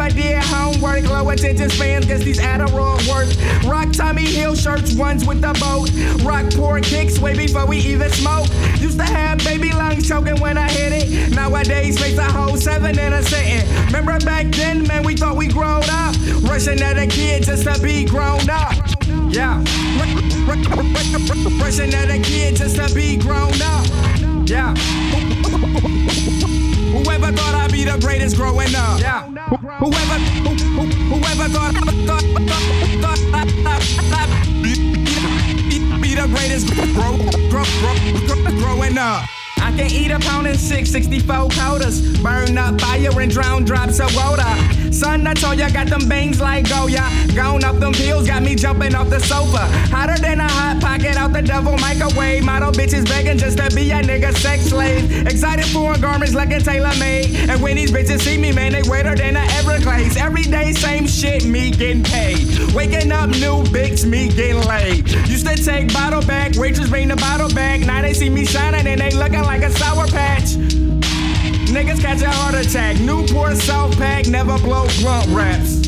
And never did homework. Low attention spans, guess these Adderall work. Rock Tommy Hill shirts, ones with the boat. Rock poor kicks way before we even smoke. Used to have baby lungs choking when I hit it. Nowadays, face a whole seven in a sitting. Remember back then, man, we thought we grown up. Rushing at a kid just to be grown up. Yeah. Rushing at a kid just to be grown up. Yeah. Whoever thought I'd be the greatest growing up. Yeah. Whoever, who, who, whoever thought, thought, thought, thought I, I, be, be the greatest grow, grow, grow, grow, growing up. I can eat a pound and six, 64 quotas. Burn up fire and drown drops of water. Son, I told ya, got them bangs like oh, Goya. Gone up them pills, got me jumping off the sofa. Hotter than a hot pocket out the devil microwave. Model bitches begging just to be a nigga sex slave. Excited for garments looking tailor made. And when these bitches see me, man, they wetter than a Everglades. Every day, same shit, me getting paid. Waking up, new bitch, me getting laid. Used to take bottle back, waitress bring the bottle back. Now they see me shining and they looking like a sour patch. Niggas catch a heart attack. Newport South Pack never blow blunt raps.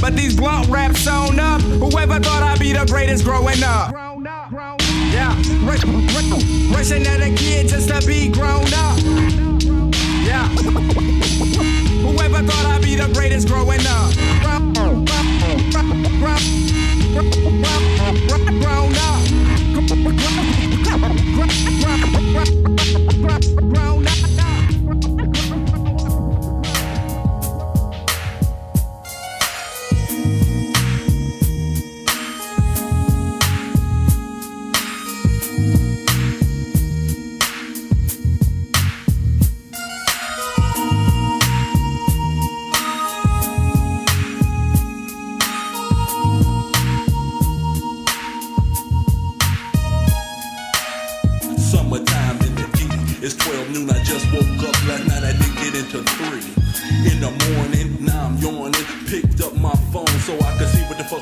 But these blunt raps sewn up. Whoever thought I'd be the greatest growing up? Yeah, Rush- rush- rushing at a kid just to be grown up. Yeah, whoever thought I'd be the greatest growing up?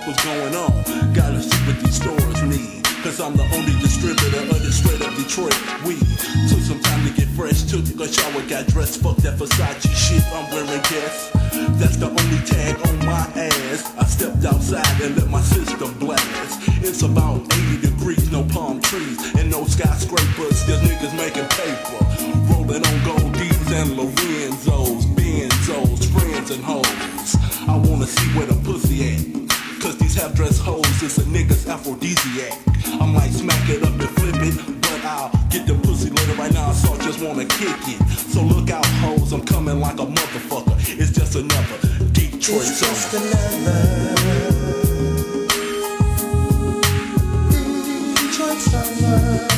Fuck was going on. Gotta see what these stores need. Cause I'm the only distributor of the straight up Detroit weed. Took some time to get fresh, took a shower, got dressed. Fuck that Versace shit I'm wearing, guess. That's the only tag on my ass. I stepped outside and let my system blast. It's about 80 degrees, no palm trees, and no skyscrapers. Just niggas making paper. Rolling on Goldies and Lorenzos, Benzos, friends and hoes. I wanna see where the pussy at. Cause these half dressed hoes is a nigga's aphrodisiac. I might smack it up and flip it, but I'll get the pussy later right now. So I just wanna kick it. So look out, hoes, I'm coming like a motherfucker. It's just another Detroit It's just summer. Detroit summer.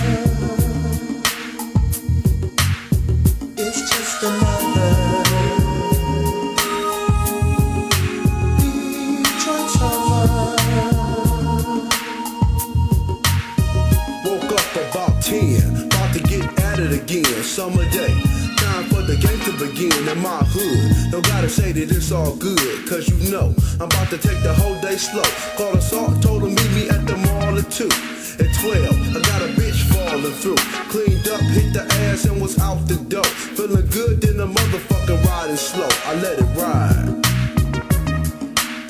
Summer day, time for the game to begin in my hood. Don't gotta say that it's all good, cause you know I'm about to take the whole day slow. Called assault, told him meet me at the mall at 2. At 12, I got a bitch falling through. Cleaned up, hit the ass, and was out the door. Feeling good, then the motherfucker riding slow. I let it ride.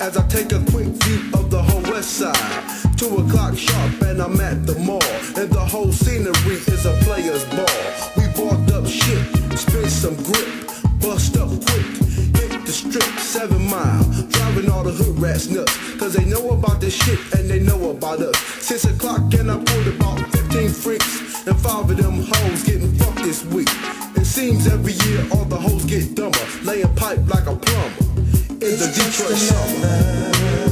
As I take a quick view of the whole west side. Two o'clock sharp and I'm at the mall. And the whole scenery is a player's ball. We bought up shit, spent some grip, bust up quick. Hit the strip, seven mile. Driving all the hood rats nuts. Cause they know about this shit and they know about us. Six o'clock and I pulled about 15 freaks. And five of them hoes getting fucked this week. It seems every year all the hoes get dumber. Laying pipe like a plumber. In the. It's just Detroit summer.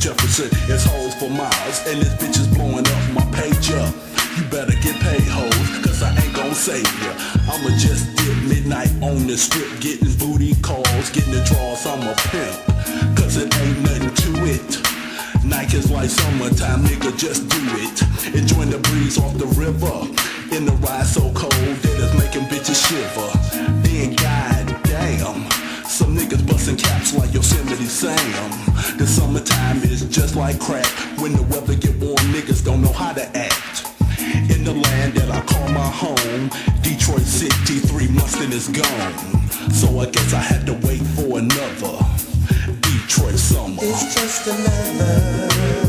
Jefferson is hoes for miles, and this bitch is blowing up my page up. You better get paid, hoes, cause I ain't gon' save ya. I'ma just dip midnight on the strip, getting booty calls, getting the draws, I'm a pimp. Cause it ain't nothing to it. Nike is like summertime, nigga, just do it. Enjoying the breeze off the river. In the ride so cold that it's making bitches shiver. Then goddamn, some niggas busting caps like Yosemite Sam. The summertime is just like crack. When the weather get warm, niggas don't know how to act. In the land that I call my home, Detroit City, three months it's gone. So I guess I had to wait for another Detroit summer. It's just another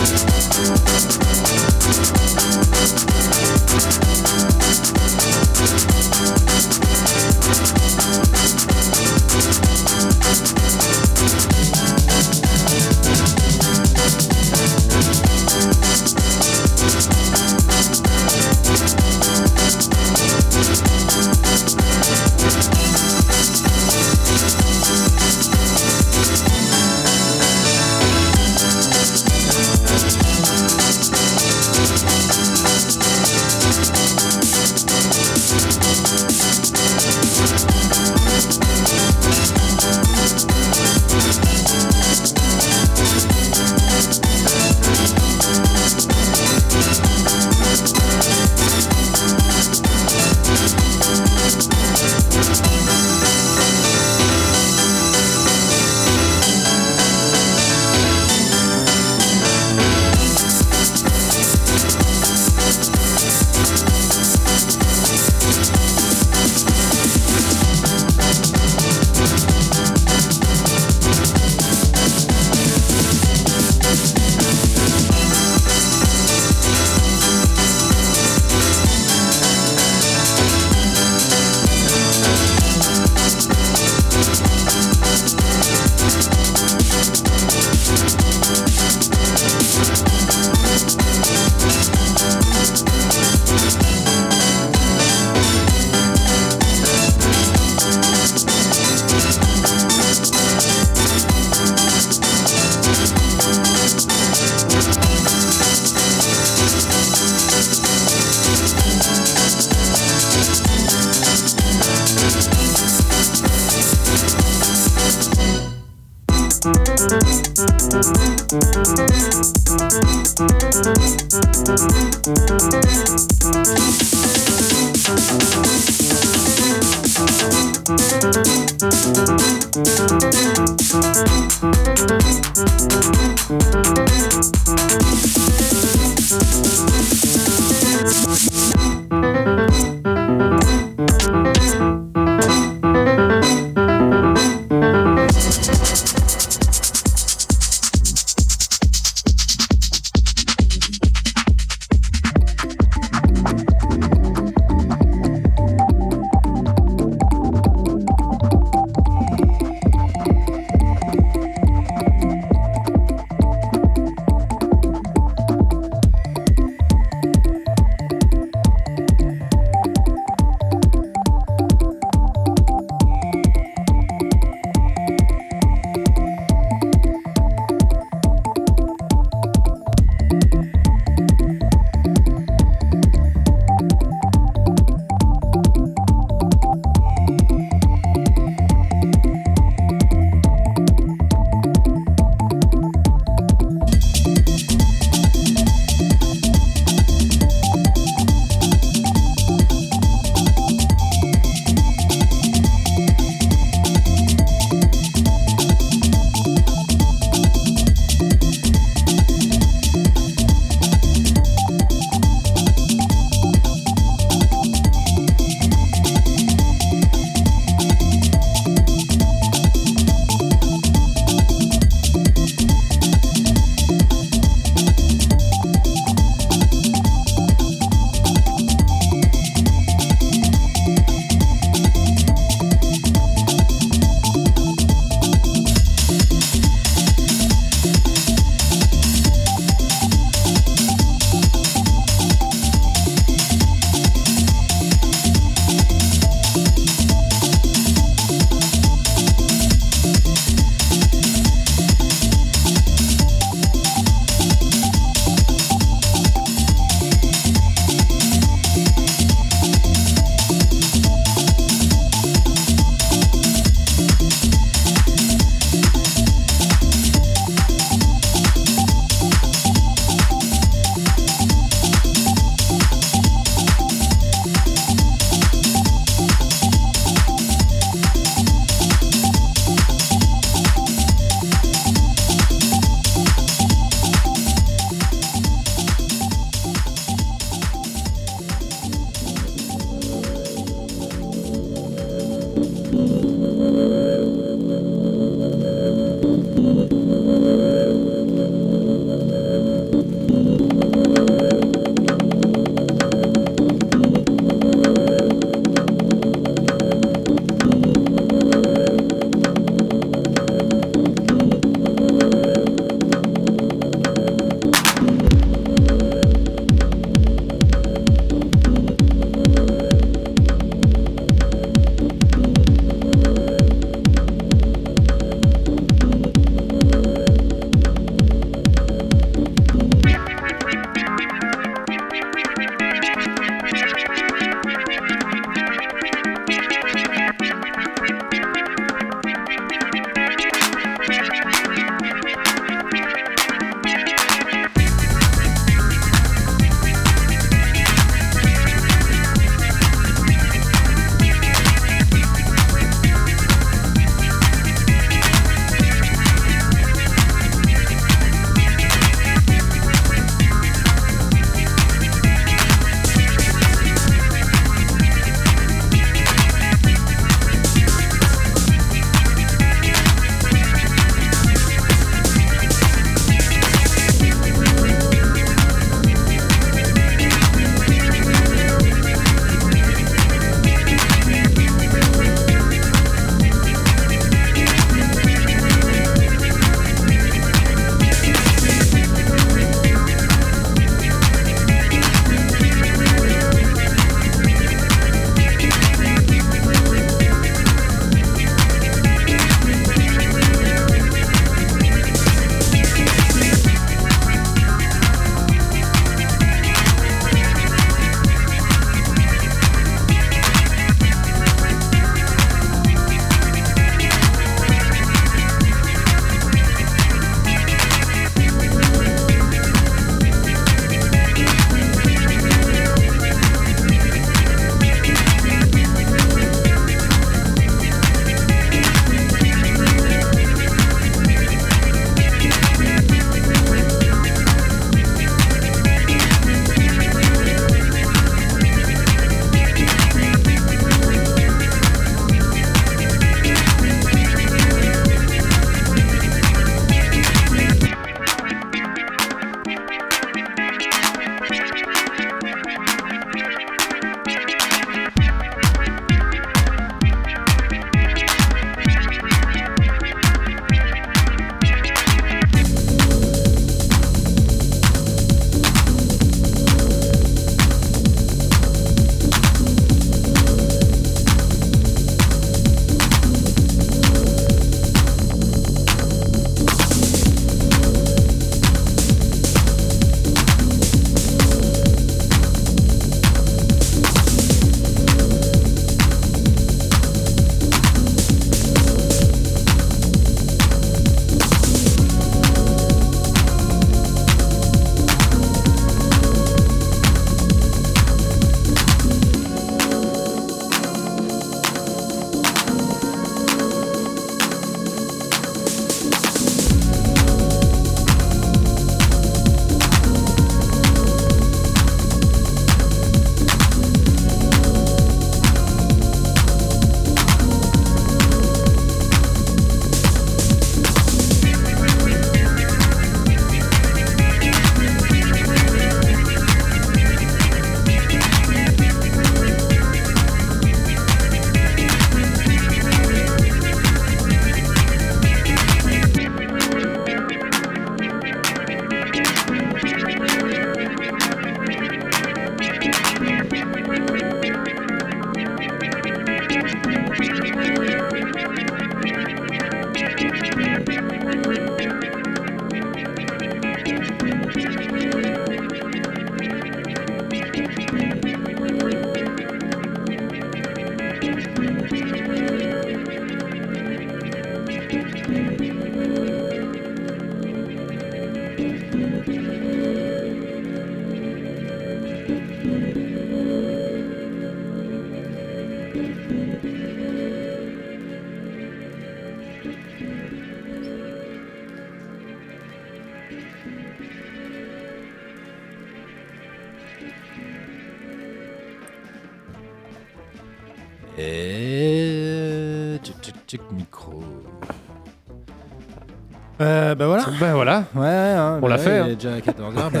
Ben voilà. Ouais, ouais, hein, On bah l'a ouais, fait, Il hein. est déjà 14h. bah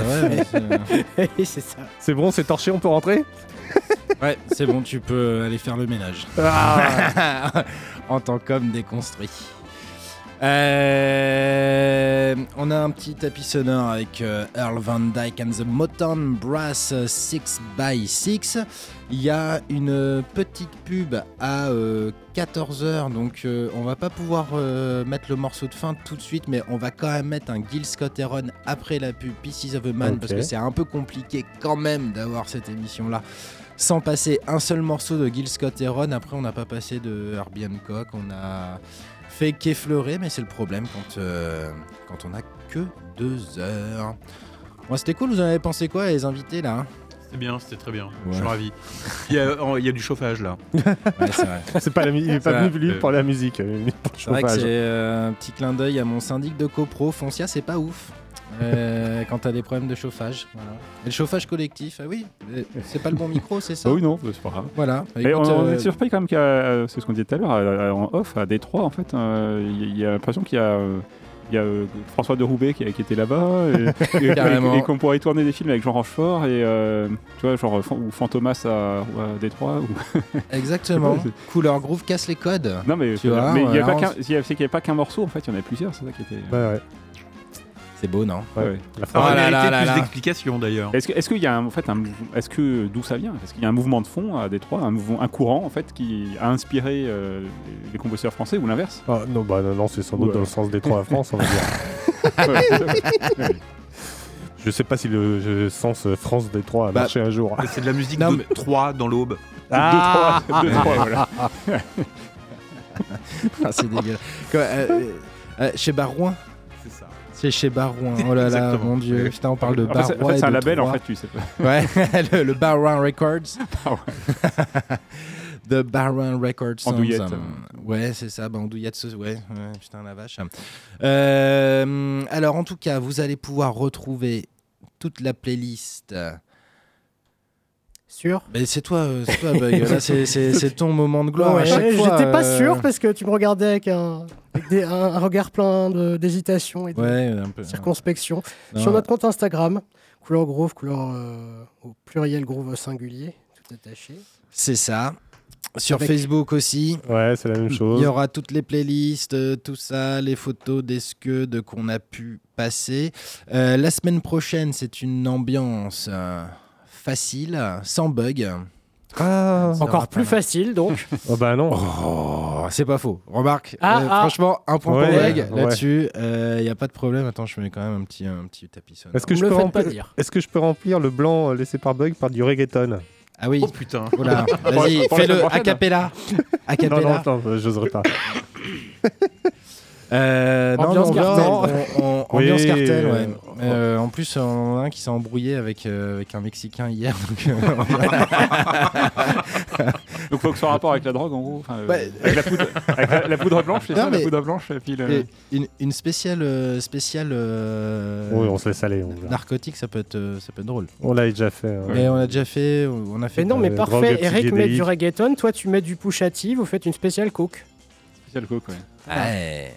ouais, (laughs) c'est ça. C'est bon, c'est torché, on peut rentrer (laughs) ouais, c'est bon, tu peux aller faire le ménage. Ah. (laughs) en tant qu'homme déconstruit. Euh, on a un petit tapis sonore avec euh, Earl Van Dyke and the Motown Brass 6x6. Il y a une petite pub à 14h, donc euh, on va pas pouvoir euh, mettre le morceau de fin tout de suite, mais on va quand même mettre un Gil Scott Heron après la pub Pieces of a Man, parce que c'est un peu compliqué quand même d'avoir cette émission-là sans passer un seul morceau de Gil Scott Heron. Après, on n'a pas passé de Herbie Hancock, on a fait qu'effleurer, mais c'est le problème quand, euh, quand on a que deux heures. Bon, c'était cool, vous en avez pensé quoi, les invités là C'est bien, c'était très bien. Je suis ravi. Il y, a, oh, il y a du chauffage là. (laughs) Ouais, c'est vrai. C'est pas la mu- il est pas venu vrai. pour la musique, il est venu pour le C'est vrai que chauffage. c'est euh, un petit clin d'œil à mon syndic de copro. Foncia, c'est pas ouf. euh, (laughs) quand t'as des problèmes de chauffage. Voilà. Et le chauffage collectif, ah oui, euh, c'est pas le bon micro, c'est ça (laughs) Ah oui, non, c'est pas grave. Voilà. Et Écoute, on, on euh, est surpris quand même qu'à, euh, c'est ce qu'on disait tout à l'heure, en off, à Détroit, en fait, euh, il y, il y a l'impression qu'il y a, euh, il y a euh, François de Roubaix qui, qui était là-bas, et, (laughs) et- Carrément. et- et qu'on pourrait tourner des films avec Jean Rochefort, et euh, tu vois, genre, ou Fantomas à, ou à Détroit. Ou... (laughs) Exactement. Couleur groove casse les codes. non, mais Tu vois, mais il n'y avait pas qu'un morceau, en fait, il y en avait plusieurs, c'est ça qui était. Ouais. C'est beau, non Ouais, ouais. La Ça aurait Oh là là là plus d'explications d'ailleurs. Est-ce que- est-ce qu'il y a un, en fait un, est-ce que d'où ça vient? Est-ce qu'il y a un mouvement de fond à Détroit, un, mouvement, un courant en fait qui a inspiré euh, les- les compositeurs français ou l'inverse? Ah, non, bah, non, non, c'est sans doute Ouais. dans le sens des trois à France, on va dire. (laughs) (laughs) Je sais pas si le je- sens France des trois a Bah, marché un jour. C'est de la musique Non, de mais- 3 dans l'aube. Ah trois, voilà. (laughs) Ah, c'est dégueulasse. Quoi, euh, euh, chez Barouin C'est chez Barouin. Oh là là, (laughs) mon dieu. Putain, on parle de Barouin. c'est- en fait, et c'est un de label en fait, tu sais pas. (laughs) Ouais, (laughs) le, le Barouin Records. The Barouin Records. Andouillette. Um, Ouais, c'est ça. Bah, Andouillette, ce- ouais, ouais, putain, la vache. Euh, alors, en tout cas, vous allez pouvoir retrouver toute la playlist. Sûr? Mais c'est toi, euh, c'est toi, c'est- ton moment de gloire. Ouais, J'étais pas euh, sûr parce que tu me regardais avec un, avec des- un, un regard plein d'hésitation et de Ouais, un peu. circonspection. Non, Sur notre compte Instagram, couleur groove, couleur euh, au pluriel groove au singulier, tout attaché. C'est ça. Sur Avec- Facebook aussi. Ouais, c'est la même Il chose. y aura toutes les playlists, euh, tout ça, les photos des scuds qu'on a pu passer. Euh, la semaine prochaine, c'est une ambiance euh, facile, sans bug. Ah, Encore plus facile donc. (laughs) oh bah non. Oh, c'est pas faux. Remarque, Ah, euh, ah. franchement, un point Ouais, pour Bug ouais. là-dessus. Il n'y a pas de problème. Attends, je mets quand même un petit, un petit tapis sonore. Est-ce que, je le peux remplir... dire. Est-ce que je peux remplir le blanc euh, laissé par Bug par du reggaeton Ah oui. Oh putain. La- (laughs) vas-y, fais-le a cappella. A Non, cappella. non, non, j'oserais pas. (laughs) Euh, non, Ambiance non, cartel. non, on- on- Oui, ambiance cartel, ouais. euh, Euh, en plus, on en a un qui s'est embrouillé avec, euh, avec un Mexicain hier. Donc, euh, (laughs) Donc faut que ce soit rapport avec la drogue en gros. enfin, euh, Ouais. avec la poudre, avec la, la poudre blanche, c'est Non, ça, mais- la poudre blanche et puis le- et une, une spéciale, euh, spéciale euh, Oui, on se laisse aller. On, narcotique, ça peut être, euh, ça peut être drôle. On l'a déjà fait. hein. Mais on a déjà fait, on a fait. Mais non, mais euh, parfait. Eric met du reggaeton, toi tu mets du pushati, vous faites une spéciale coke. spécial coke, ouais.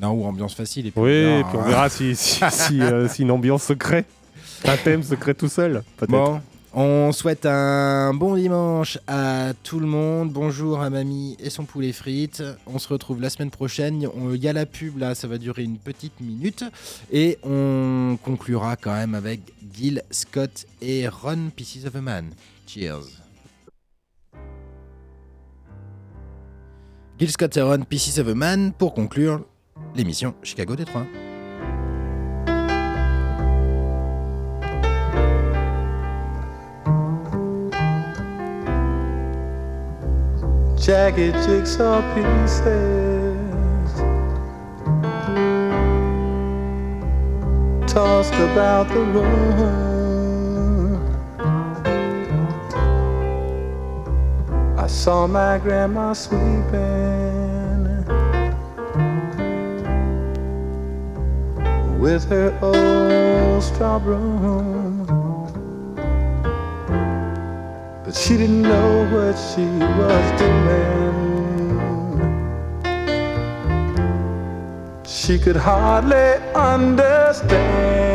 Non, ou ambiance facile. Et puis Oui, on et puis on hein. verra si, si, si, euh, si une ambiance secret, un thème secret tout seul. Bon, on souhaite un bon dimanche à tout le monde. Bonjour à mamie et son poulet frites. On se retrouve la semaine prochaine. On- Il y a la pub là, ça va durer une petite minute. Et on conclura quand même avec Gil Scott et Ron Pieces of a Man. Cheers. Gil Scott et Ron Pieces of a Man pour conclure l'émission Chicago Détroit. jagged jigsaw pieces tossed about the room. I saw my grandma sweeping with her old straw broom. but she didn't know what she was doing. She could hardly understand.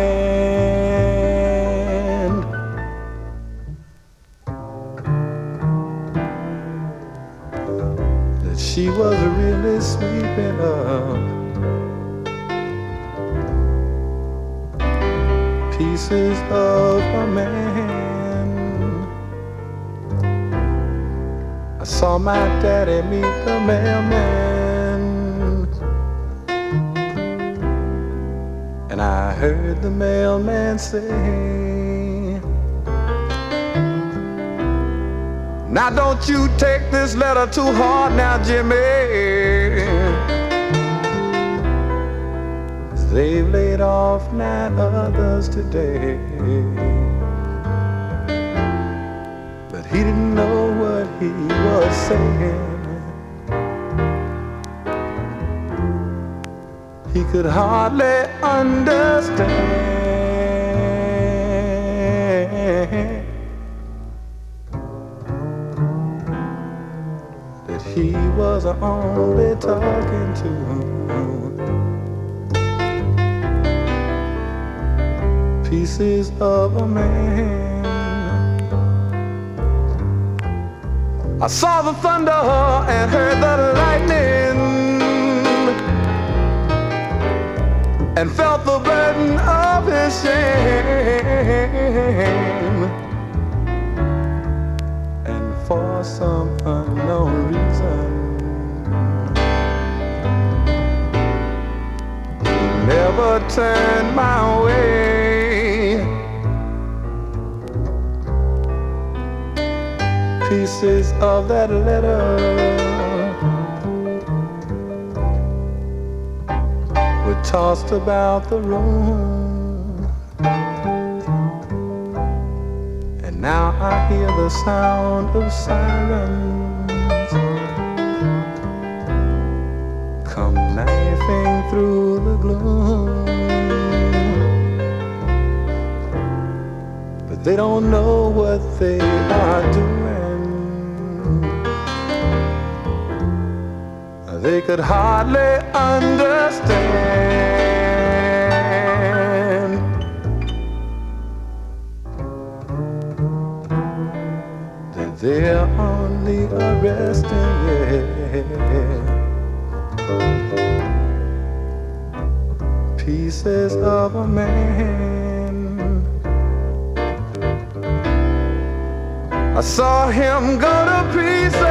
That she was really sweeping up pieces of a man. I saw my daddy meet the mailman, and I heard the mailman say, Now don't you take this letter too hard now, Jimmy. They've laid off nine others today. But he didn't know what he was saying. He could hardly understand that he was only talking to pieces of a man. I saw the thunder and heard the lightning and felt the burden of his shame. And for some unknown reason, never turned my way. Pieces of that letter were tossed about the room. And now I hear the sound of sirens come knifing through the gloom. But they don't know what they are doing. They could hardly understand that they're only arresting pieces of a man. I saw him go to pieces.